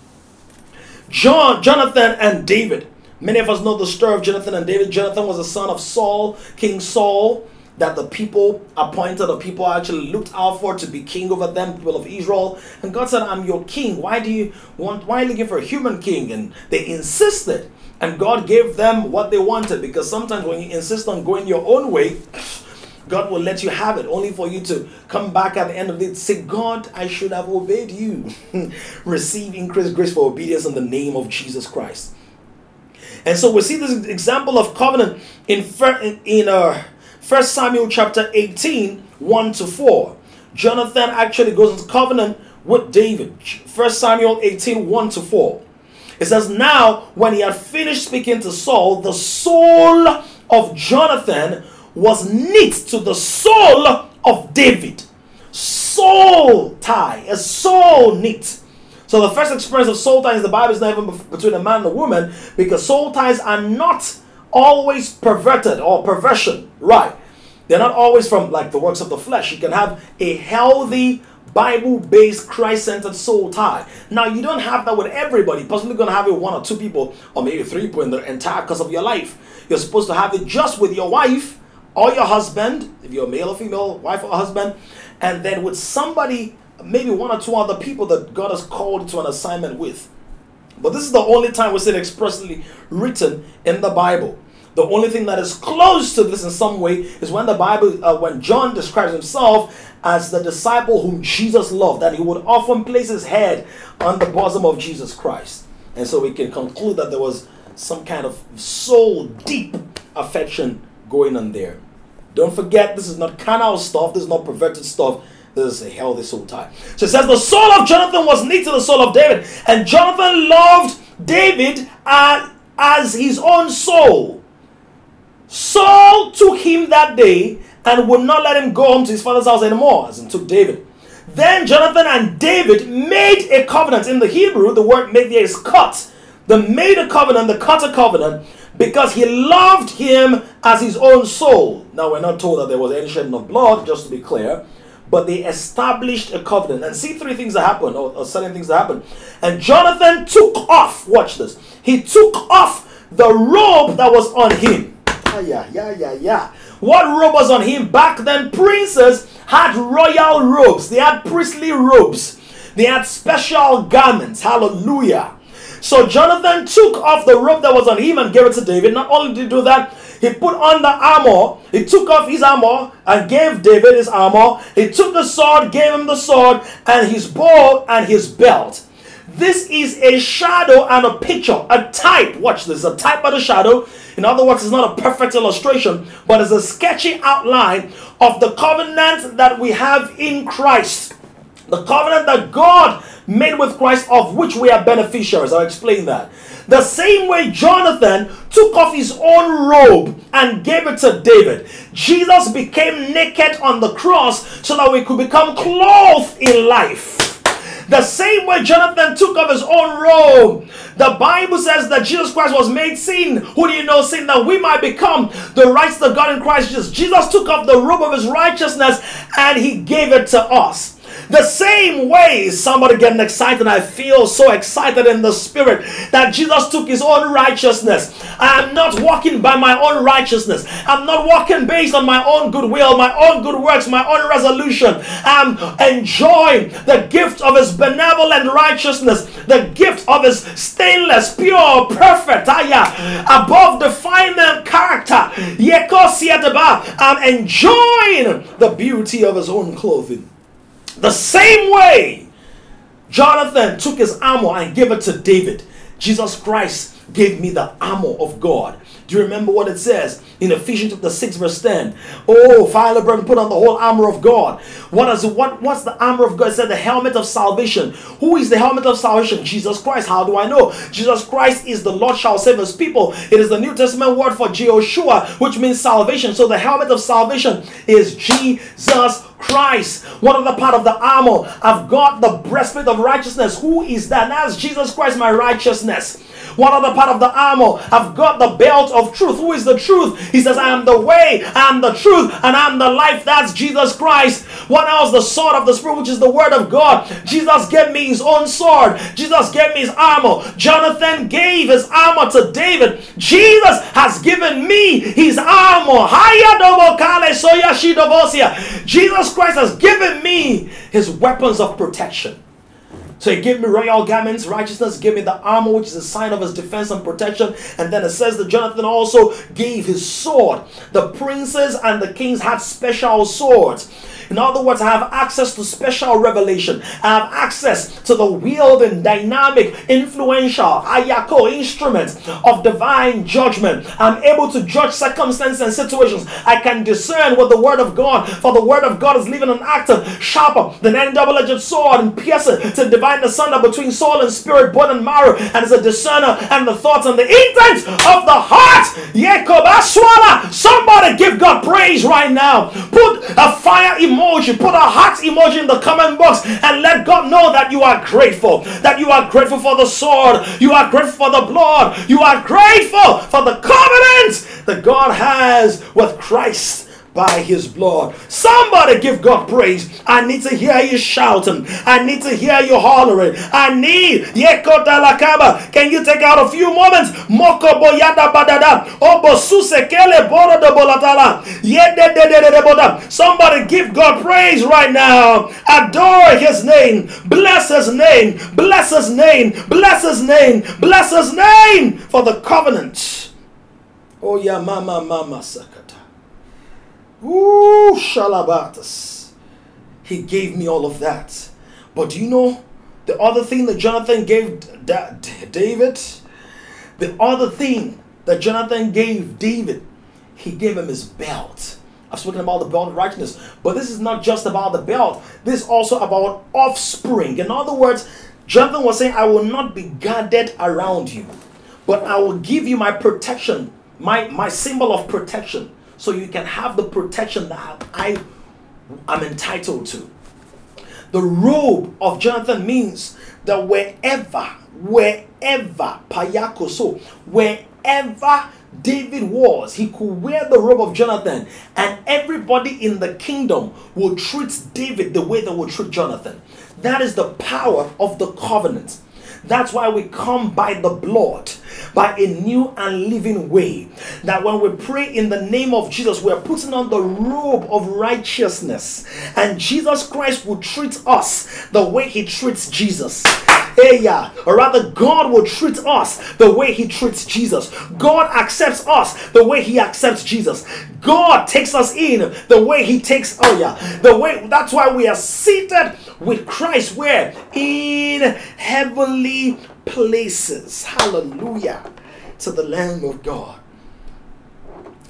John, Jonathan, and David. Many of us know the story of Jonathan and David. Jonathan was the son of Saul, King Saul that the people appointed, the people actually looked out for to be king over them, people of Israel. And God said, I'm your king. Why do you want, why are you looking for a human king? And they insisted. And God gave them what they wanted because sometimes when you insist on going your own way, God will let you have it only for you to come back at the end of it say, God, I should have obeyed you. Receive increased grace for obedience in the name of Jesus Christ. And so we see this example of covenant in, in, uh, 1 Samuel chapter 18, 1 to 4. Jonathan actually goes into covenant with David. 1 Samuel 18, 1 to 4. It says, Now, when he had finished speaking to Saul, the soul of Jonathan was knit to the soul of David. Soul tie, a soul knit. So the first experience of soul ties in the Bible is not even between a man and a woman because soul ties are not always perverted or perversion, right? They're not always from like the works of the flesh. You can have a healthy, Bible based, Christ centered soul tie. Now, you don't have that with everybody. Possibly going to have it one or two people, or maybe three people in the entire course of your life. You're supposed to have it just with your wife or your husband, if you're a male or female, wife or husband, and then with somebody, maybe one or two other people that God has called to an assignment with. But this is the only time we see it expressly written in the Bible. The only thing that is close to this in some way is when the Bible, uh, when John describes himself as the disciple whom Jesus loved, that he would often place his head on the bosom of Jesus Christ. And so we can conclude that there was some kind of soul deep affection going on there. Don't forget, this is not carnal stuff, this is not perverted stuff. This is a healthy soul tie. So it says, The soul of Jonathan was knit to the soul of David, and Jonathan loved David uh, as his own soul. Saul took him that day and would not let him go home to his father's house anymore, as in took David. Then Jonathan and David made a covenant. In the Hebrew, the word made there is cut. The made a covenant, the cut a covenant, because he loved him as his own soul. Now, we're not told that there was any shedding of blood, just to be clear, but they established a covenant. And see three things that happened, or, or certain things that happened. And Jonathan took off, watch this, he took off the robe that was on him yeah, yeah, yeah, yeah. What robe was on him? Back then, princes had royal robes, they had priestly robes, they had special garments. Hallelujah. So Jonathan took off the robe that was on him and gave it to David. Not only did he do that, he put on the armor. He took off his armor and gave David his armor. He took the sword, gave him the sword, and his bow and his belt. This is a shadow and a picture, a type. Watch this, a type and a shadow. In other words, it's not a perfect illustration, but it's a sketchy outline of the covenant that we have in Christ. The covenant that God made with Christ, of which we are beneficiaries. I'll explain that. The same way Jonathan took off his own robe and gave it to David. Jesus became naked on the cross so that we could become clothed in life. The same way Jonathan took off his own robe. The Bible says that Jesus Christ was made sin. Who do you know sin? That we might become the rights of God in Christ Jesus. Jesus took off the robe of his righteousness and he gave it to us. The same way, somebody getting excited, I feel so excited in the spirit that Jesus took his own righteousness. I am not walking by my own righteousness. I'm not walking based on my own goodwill, my own good works, my own resolution. I'm enjoying the gift of his benevolent righteousness, the gift of his stainless, pure, perfect, above the final character. I'm enjoying the beauty of his own clothing. The same way Jonathan took his armor and gave it to David, Jesus Christ gave me the armor of God. Do you remember what it says in Ephesians chapter 6, verse 10? Oh, brethren, put on the whole armor of God. What is what what's the armor of God? It said the helmet of salvation. Who is the helmet of salvation? Jesus Christ. How do I know? Jesus Christ is the Lord shall save his people. It is the New Testament word for Jehoshua, which means salvation. So the helmet of salvation is Jesus Christ. What other part of the armor? I've got the breastplate of righteousness. Who is that? That's Jesus Christ, my righteousness. What other part of the armor? I've got the belt of truth. Who is the truth? He says, I am the way, I am the truth, and I am the life. That's Jesus Christ. What else? The sword of the Spirit, which is the word of God. Jesus gave me his own sword. Jesus gave me his armor. Jonathan gave his armor to David. Jesus has given me his armor. Jesus Christ has given me his weapons of protection. So he gave me royal garments, righteousness, gave me the armor, which is a sign of his defense and protection. And then it says that Jonathan also gave his sword. The princes and the kings had special swords. In other words, I have access to special revelation. I have access to the wielding, dynamic, influential, ayako instruments of divine judgment. I'm able to judge circumstances and situations. I can discern what the word of God, for the word of God is living and active, sharper than any double-edged sword and piercing to divine the asunder between soul and spirit, bone and marrow, and is a discerner and the thoughts and the intents of the heart. Somebody give God praise right now. Put a fire emoji emoji, put a heart emoji in the comment box and let God know that you are grateful. That you are grateful for the sword, you are grateful for the blood, you are grateful for the covenant that God has with Christ by his blood. Somebody give God praise. I need to hear you shouting. I need to hear you hollering. I need Yekotalakaba. Can you take out a few moments? Moko boyada badada. Obosusekele boro de bolatala. Somebody give God praise right now. Adore his name. Bless his name. Bless his name. Bless his name. Bless his name for the covenant. Oh yeah, mama, mama, sakata. Ooh, shalabatas. He gave me all of that. But do you know the other thing that Jonathan gave David? The other thing that Jonathan gave David, he gave him his belt. I've spoken about the belt of righteousness, but this is not just about the belt. This is also about offspring. In other words, Jonathan was saying, I will not be guarded around you, but I will give you my protection, my, my symbol of protection so you can have the protection that I am entitled to. The robe of Jonathan means that wherever, wherever, payako, so wherever David was, he could wear the robe of Jonathan, and everybody in the kingdom will treat David the way they will treat Jonathan. That is the power of the covenant. That's why we come by the blood, by a new and living way. That when we pray in the name of Jesus, we are putting on the robe of righteousness. And Jesus Christ will treat us the way he treats Jesus. Hey, yeah. Or rather, God will treat us the way He treats Jesus. God accepts us the way He accepts Jesus. God takes us in the way He takes, oh yeah, the way, that's why we are seated with Christ where? In heavenly places. Hallelujah to the Lamb of God.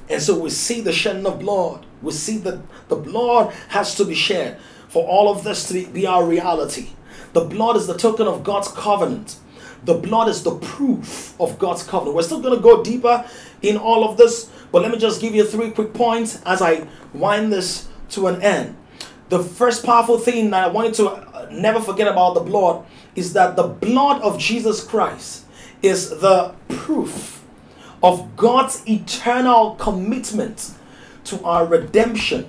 And so we see the shedding of blood. We see that the blood has to be shed for all of this to be our reality. The blood is the token of God's covenant. The blood is the proof of God's covenant. We're still going to go deeper in all of this, but let me just give you three quick points as I wind this to an end. The first powerful thing that I wanted to uh, never forget about the blood is that the blood of Jesus Christ is the proof of God's eternal commitment to our redemption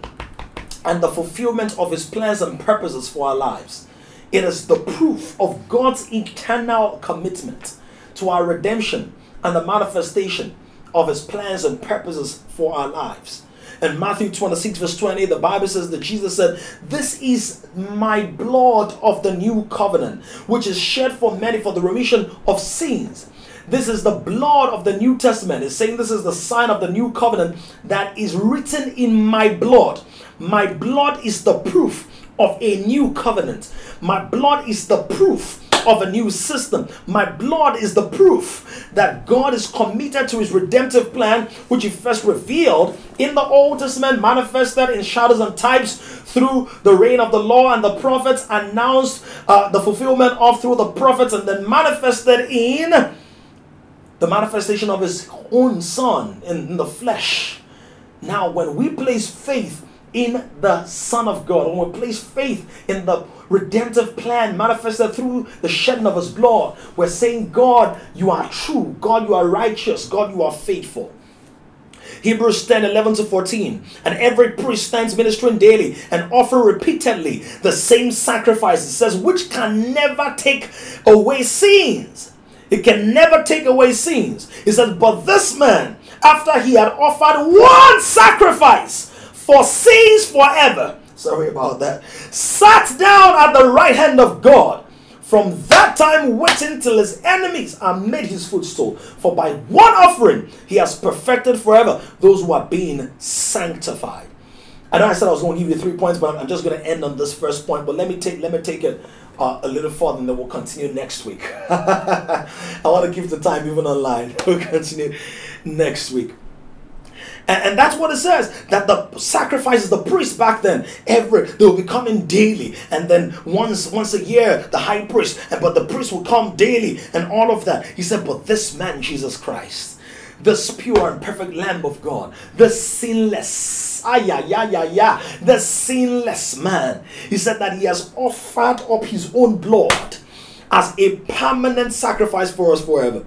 and the fulfillment of his plans and purposes for our lives. It is the proof of God's eternal commitment to our redemption and the manifestation of his plans and purposes for our lives. In Matthew 26, verse 20, the Bible says that Jesus said, This is my blood of the new covenant, which is shed for many for the remission of sins. This is the blood of the New Testament. It's saying this is the sign of the new covenant that is written in my blood. My blood is the proof of a new covenant. My blood is the proof of a new system. My blood is the proof that God is committed to his redemptive plan, which he first revealed in the Old Testament, manifested in shadows and types through the reign of the law and the prophets, announced uh, the fulfillment of through the prophets, and then manifested in the manifestation of his own son in the flesh. Now, when we place faith in the Son of God, when we place faith in the redemptive plan manifested through the shedding of His blood, we're saying, God, you are true. God, you are righteous. God, you are faithful. Hebrews 10 11 to 14. And every priest stands ministering daily and offer repeatedly the same sacrifice. It says, which can never take away sins. It can never take away sins. He says, but this man, after he had offered one sacrifice, for sins forever. Sorry about that. Sat down at the right hand of God. From that time, waiting till his enemies are made his footstool. For by one offering, he has perfected forever those who are being sanctified. I know I said I was going to give you three points, but I'm just going to end on this first point. But let me take let me take it uh, a little further, and then we'll continue next week. I want to keep the time even online. We'll continue next week. And, and that's what it says that the sacrifices, the priests back then, every they will be coming daily, and then once once a year the high priest, and but the priest will come daily, and all of that. He said, but this man Jesus Christ, this pure and perfect Lamb of God, the sinless, ah, yeah, yeah, yeah, yeah, the sinless man. He said that he has offered up his own blood as a permanent sacrifice for us forever.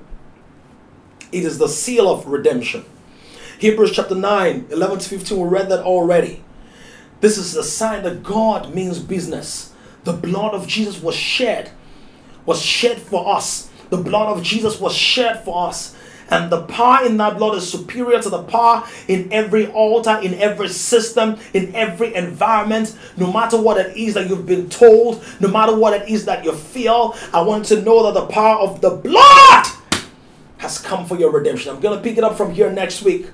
It is the seal of redemption. Hebrews chapter 9, 11 to 15, we read that already. This is a sign that God means business. The blood of Jesus was shed, was shed for us. The blood of Jesus was shed for us. And the power in that blood is superior to the power in every altar, in every system, in every environment. No matter what it is that you've been told, no matter what it is that you feel, I want to know that the power of the blood has come for your redemption. I'm going to pick it up from here next week.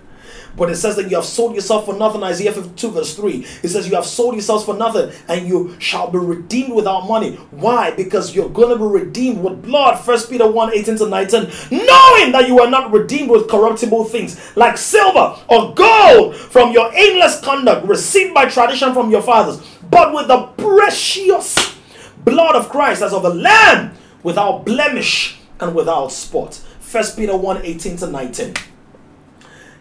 But it says that you have sold yourself for nothing. Isaiah 52, verse 3. It says, You have sold yourselves for nothing, and you shall be redeemed without money. Why? Because you're going to be redeemed with blood. First Peter 1 18 to 19. Knowing that you are not redeemed with corruptible things like silver or gold from your aimless conduct received by tradition from your fathers, but with the precious blood of Christ as of a lamb without blemish and without spot. First Peter 1 18 to 19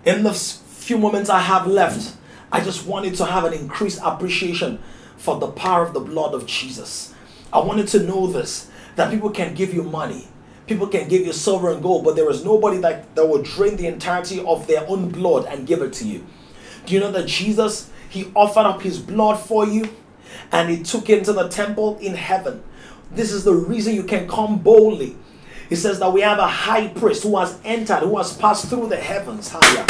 in the few moments I have left, I just wanted to have an increased appreciation for the power of the blood of Jesus. I wanted to know this that people can give you money, people can give you silver and gold, but there is nobody that, that will drain the entirety of their own blood and give it to you. Do you know that Jesus, He offered up His blood for you and He took it into the temple in heaven? This is the reason you can come boldly he says that we have a high priest who has entered, who has passed through the heavens higher.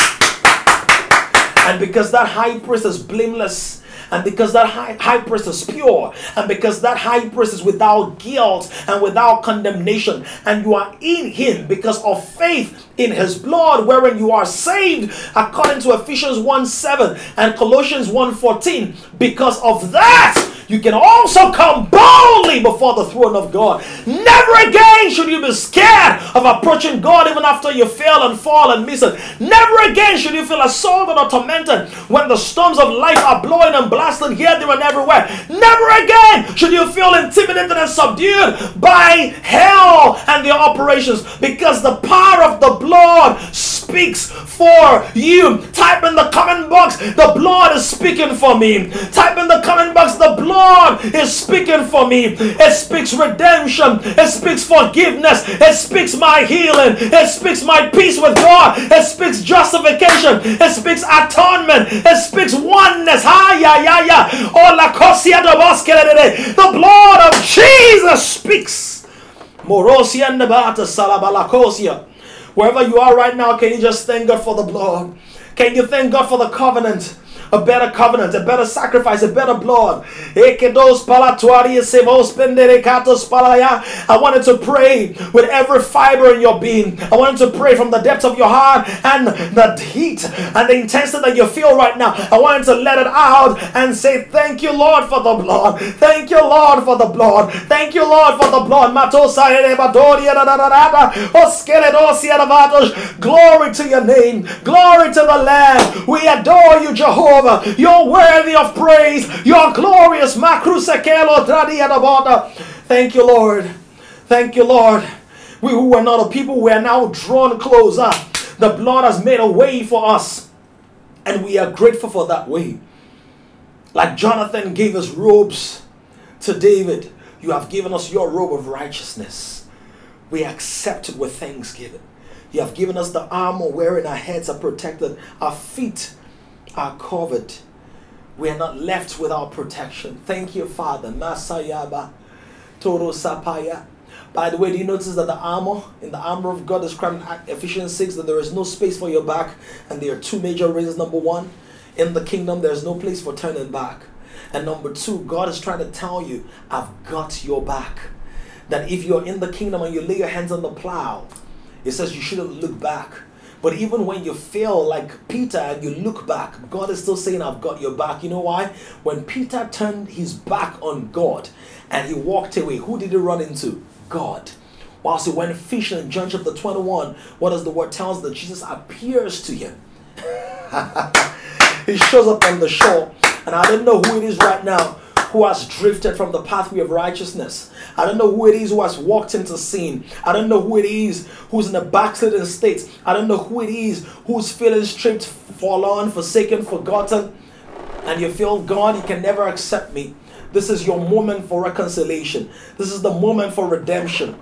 And because that high priest is blameless, and because that high, high priest is pure, and because that high priest is without guilt and without condemnation, and you are in him because of faith in his blood, wherein you are saved, according to Ephesians 1 7 and Colossians 1 14, because of that you can also come boldly before the throne of God. Never again should you be scared of approaching God even after you fail and fall and miss it. Never again should you feel assaulted or tormented when the storms of life are blowing and blasting here, there, and everywhere. Never again should you feel intimidated and subdued by hell and their operations because the power of the blood speaks for you. Type in the comment box, the blood is speaking for me. Type in the comment box, the blood is speaking for me. It speaks redemption. It speaks forgiveness. It speaks my healing. It speaks my peace with God. It speaks justification. It speaks atonement. It speaks oneness. Cosia The blood of Jesus speaks. Morosia nebata salabalacosia. Wherever you are right now, can you just thank God for the blood? Can you thank God for the covenant? A better covenant, a better sacrifice, a better blood. I wanted to pray with every fiber in your being. I wanted to pray from the depths of your heart and the heat and the intensity that you feel right now. I wanted to let it out and say, Thank you, Lord, for the blood. Thank you, Lord, for the blood. Thank you, Lord, for the blood. Glory to your name. Glory to the Lamb. We adore you, Jehovah. Jehovah. You're worthy of praise. You're glorious. Thank you, Lord. Thank you, Lord. We who were not a people, we are now drawn closer. The blood has made a way for us, and we are grateful for that way. Like Jonathan gave us robes to David, you have given us your robe of righteousness. We accept it with thanksgiving. You have given us the armor wherein our heads are protected, our feet are covered. We are not left without protection. Thank you, Father. Masayaba. Toro Sapaya. By the way, do you notice that the armor, in the armor of God described in Ephesians 6, that there is no space for your back, and there are two major reasons. Number one, in the kingdom, there's no place for turning back. And number two, God is trying to tell you, I've got your back. That if you're in the kingdom and you lay your hands on the plow, it says you shouldn't look back. But even when you feel like Peter and you look back, God is still saying, I've got your back. You know why? When Peter turned his back on God and he walked away, who did he run into? God. Whilst he went fishing in John chapter 21, what does the word tell us? That Jesus appears to him. he shows up on the shore. And I don't know who it is right now who has drifted from the pathway of righteousness. I don't know who it is who has walked into sin. I don't know who it is who's in a backslidden state. I don't know who it is who's feeling stripped, forlorn, forsaken, forgotten. And you feel, God, you can never accept me. This is your moment for reconciliation. This is the moment for redemption.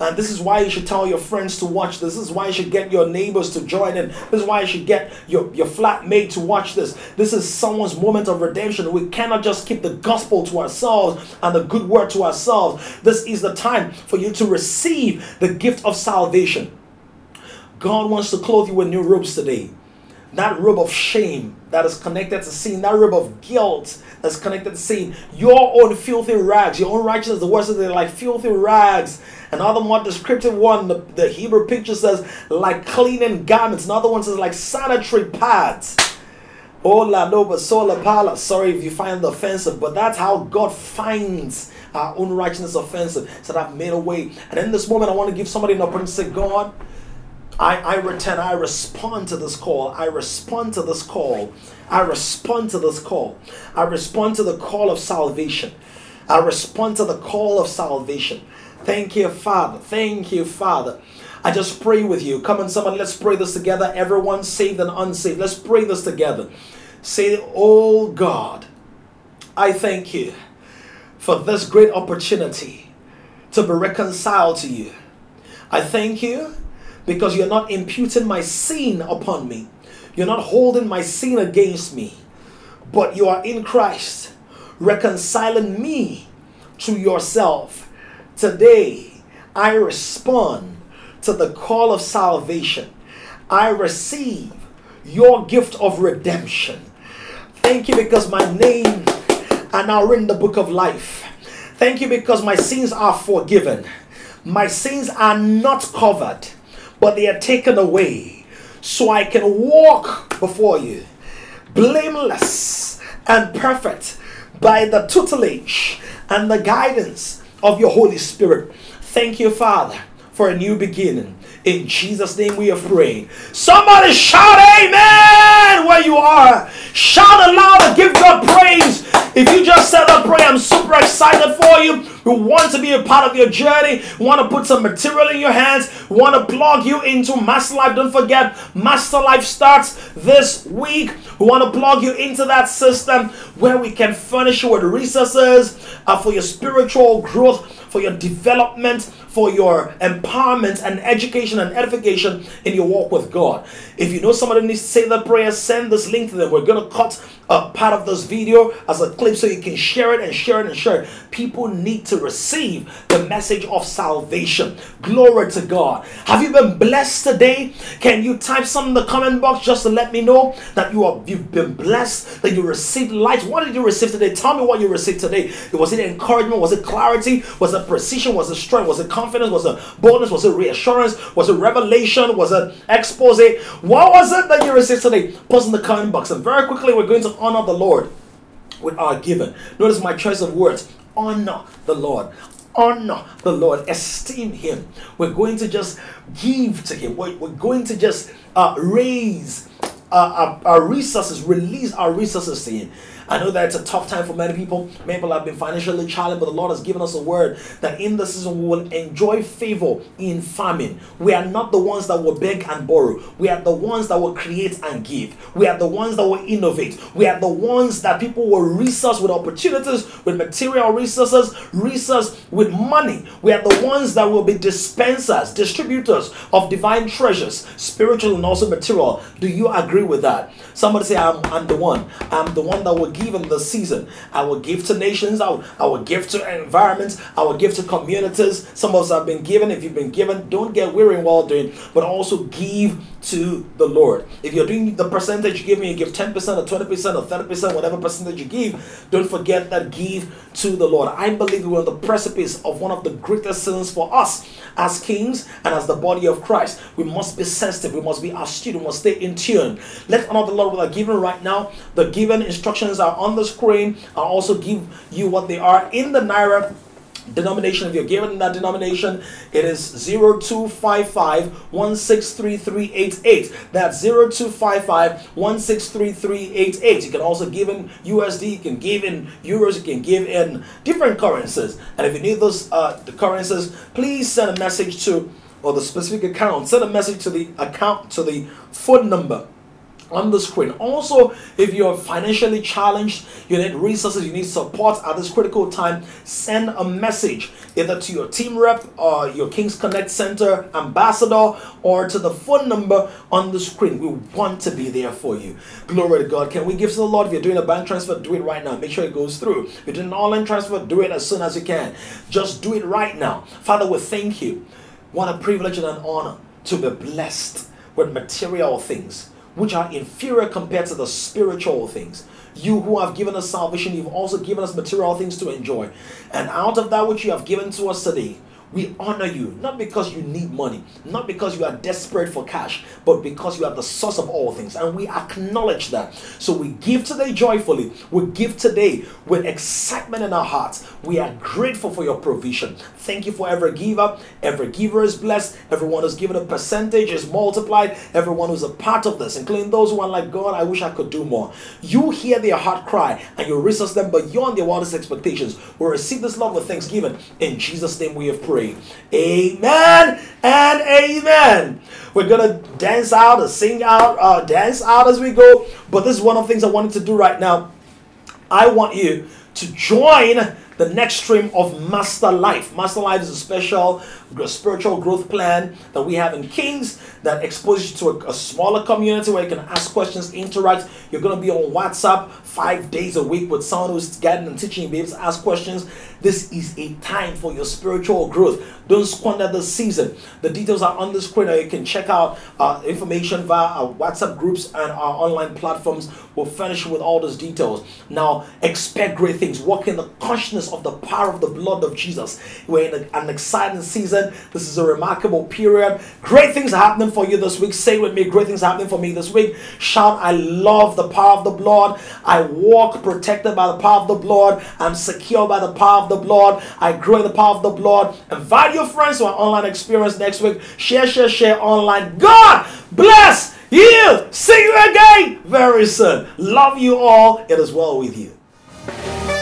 And this is why you should tell your friends to watch this. This is why you should get your neighbors to join in. This is why you should get your, your flatmate to watch this. This is someone's moment of redemption. We cannot just keep the gospel to ourselves and the good word to ourselves. This is the time for you to receive the gift of salvation. God wants to clothe you with new robes today that robe of shame that is connected to sin, that robe of guilt that's connected to sin, your own filthy rags, your own righteousness, the words they're like filthy rags. Another more descriptive one, the, the Hebrew picture says like cleaning garments. Another one says like sanitary pads. Ola nova sola pala. Sorry if you find it offensive, but that's how God finds our own righteousness offensive. So that made a way. And in this moment, I want to give somebody an opportunity to say, God, I, I return, I respond to this call. I respond to this call. I respond to this call. I respond to the call of salvation. I respond to the call of salvation. Thank you, Father. Thank you, Father. I just pray with you. Come on, somebody, let's pray this together. Everyone saved and unsaved. Let's pray this together. Say, Oh God, I thank you for this great opportunity to be reconciled to you. I thank you because you're not imputing my sin upon me. You're not holding my sin against me, but you are in Christ, reconciling me to yourself. Today, I respond to the call of salvation. I receive your gift of redemption. Thank you because my name are now in the book of life. Thank you because my sins are forgiven. My sins are not covered but they are taken away so I can walk before you blameless and perfect by the tutelage and the guidance of your Holy Spirit. Thank you, Father, for a new beginning. In Jesus' name we are prayed. Somebody shout amen where you are. Shout aloud and give God praise. If you just said a prayer, I'm super excited for you. We want to be a part of your journey. Want to put some material in your hands. Want to plug you into Master Life. Don't forget, Master Life starts this week. We want to plug you into that system where we can furnish you with resources uh, for your spiritual growth, for your development, for your empowerment and education and edification in your walk with God. If you know somebody needs to say that prayer, send this link to them. We're going to cut a part of this video as a clip so you can share it and share it and share it. People need to receive the message of salvation. Glory to God. Have you been blessed today? Can you type something in the comment box just to let me know that you are you've been blessed, that you received light? What did you receive today? Tell me what you received today. Was it encouragement? Was it clarity? Was it precision? Was it strength? Was it confidence? Was it boldness? Was it reassurance? Was it revelation? Was it expose? What was it that you received today? Post in the comment box. And very quickly, we're going to honor the Lord with our giving. Notice my choice of words honor the Lord. Honor the Lord, esteem Him. We're going to just give to Him. We're, we're going to just uh, raise uh, our, our resources, release our resources to Him. I know that it's a tough time for many people. Many people have been financially challenged, but the Lord has given us a word that in this season we will enjoy favor in famine. We are not the ones that will beg and borrow. We are the ones that will create and give. We are the ones that will innovate. We are the ones that people will resource with opportunities, with material resources, resource with money. We are the ones that will be dispensers, distributors of divine treasures, spiritual and also material. Do you agree with that? Somebody say, I'm, I'm the one. I'm the one that will give in the season. I will give to nations. I will, I will give to environments. I will give to communities. Some of us have been given. If you've been given, don't get weary well doing, but also give to the Lord. If you're doing the percentage me, you give 10% or 20% or 30%, whatever percentage you give, don't forget that give to the Lord. I believe we're on the precipice of one of the greatest sins for us as kings and as the body of Christ. We must be sensitive, we must be astute, we must stay in tune. Let's honor the Lord with our giving right now. The given instructions are on the screen. I'll also give you what they are in the Naira denomination if you're given that denomination it is 0255 that's 0255 you can also give in usd you can give in euros you can give in different currencies. And if you need those uh, the currencies please send a message to or the specific account send a message to the account to the phone number on the screen. Also, if you're financially challenged, you need resources, you need support at this critical time, send a message either to your team rep or your Kings Connect Center ambassador or to the phone number on the screen. We want to be there for you. Glory to God. Can we give to the Lord? If you're doing a bank transfer, do it right now. Make sure it goes through. If you're doing an online transfer, do it as soon as you can. Just do it right now. Father, we thank you. What a privilege and an honor to be blessed with material things which are inferior compared to the spiritual things. You who have given us salvation, you've also given us material things to enjoy. And out of that which you have given to us today, we honor you, not because you need money, not because you are desperate for cash, but because you are the source of all things. And we acknowledge that. So we give today joyfully. We give today with excitement in our hearts. We are grateful for your provision. Thank you for every giver. Every giver is blessed. Everyone who's given a percentage is multiplied. Everyone who's a part of this, including those who are like, God, I wish I could do more. You hear their heart cry and you resource them beyond their wildest expectations. We receive this love with thanksgiving. In Jesus' name we have prayed. Amen and amen. We're gonna dance out or sing out, uh, dance out as we go. But this is one of the things I wanted to do right now. I want you to join the next stream of Master Life. Master Life is a special spiritual growth plan that we have in Kings that exposes you to a, a smaller community where you can ask questions, interact. You're going to be on WhatsApp five days a week with someone who's guiding and teaching you, be able to ask questions. This is a time for your spiritual growth. Don't squander the season. The details are on the screen, or you can check out uh, information via our WhatsApp groups and our online platforms. We'll furnish you with all those details. Now, expect great things. Walk in the consciousness of the power of the blood of Jesus. We're in a, an exciting season. This is a remarkable period. Great things are happening for you this week. Say with me, great things are happening for me this week. Shout, I love the power of the blood. I walk protected by the power of the blood. I'm secure by the power of the blood. I grow in the power of the blood. Invite your friends to our online experience next week. Share, share, share online. God bless you. See you again very soon. Love you all. It is well with you.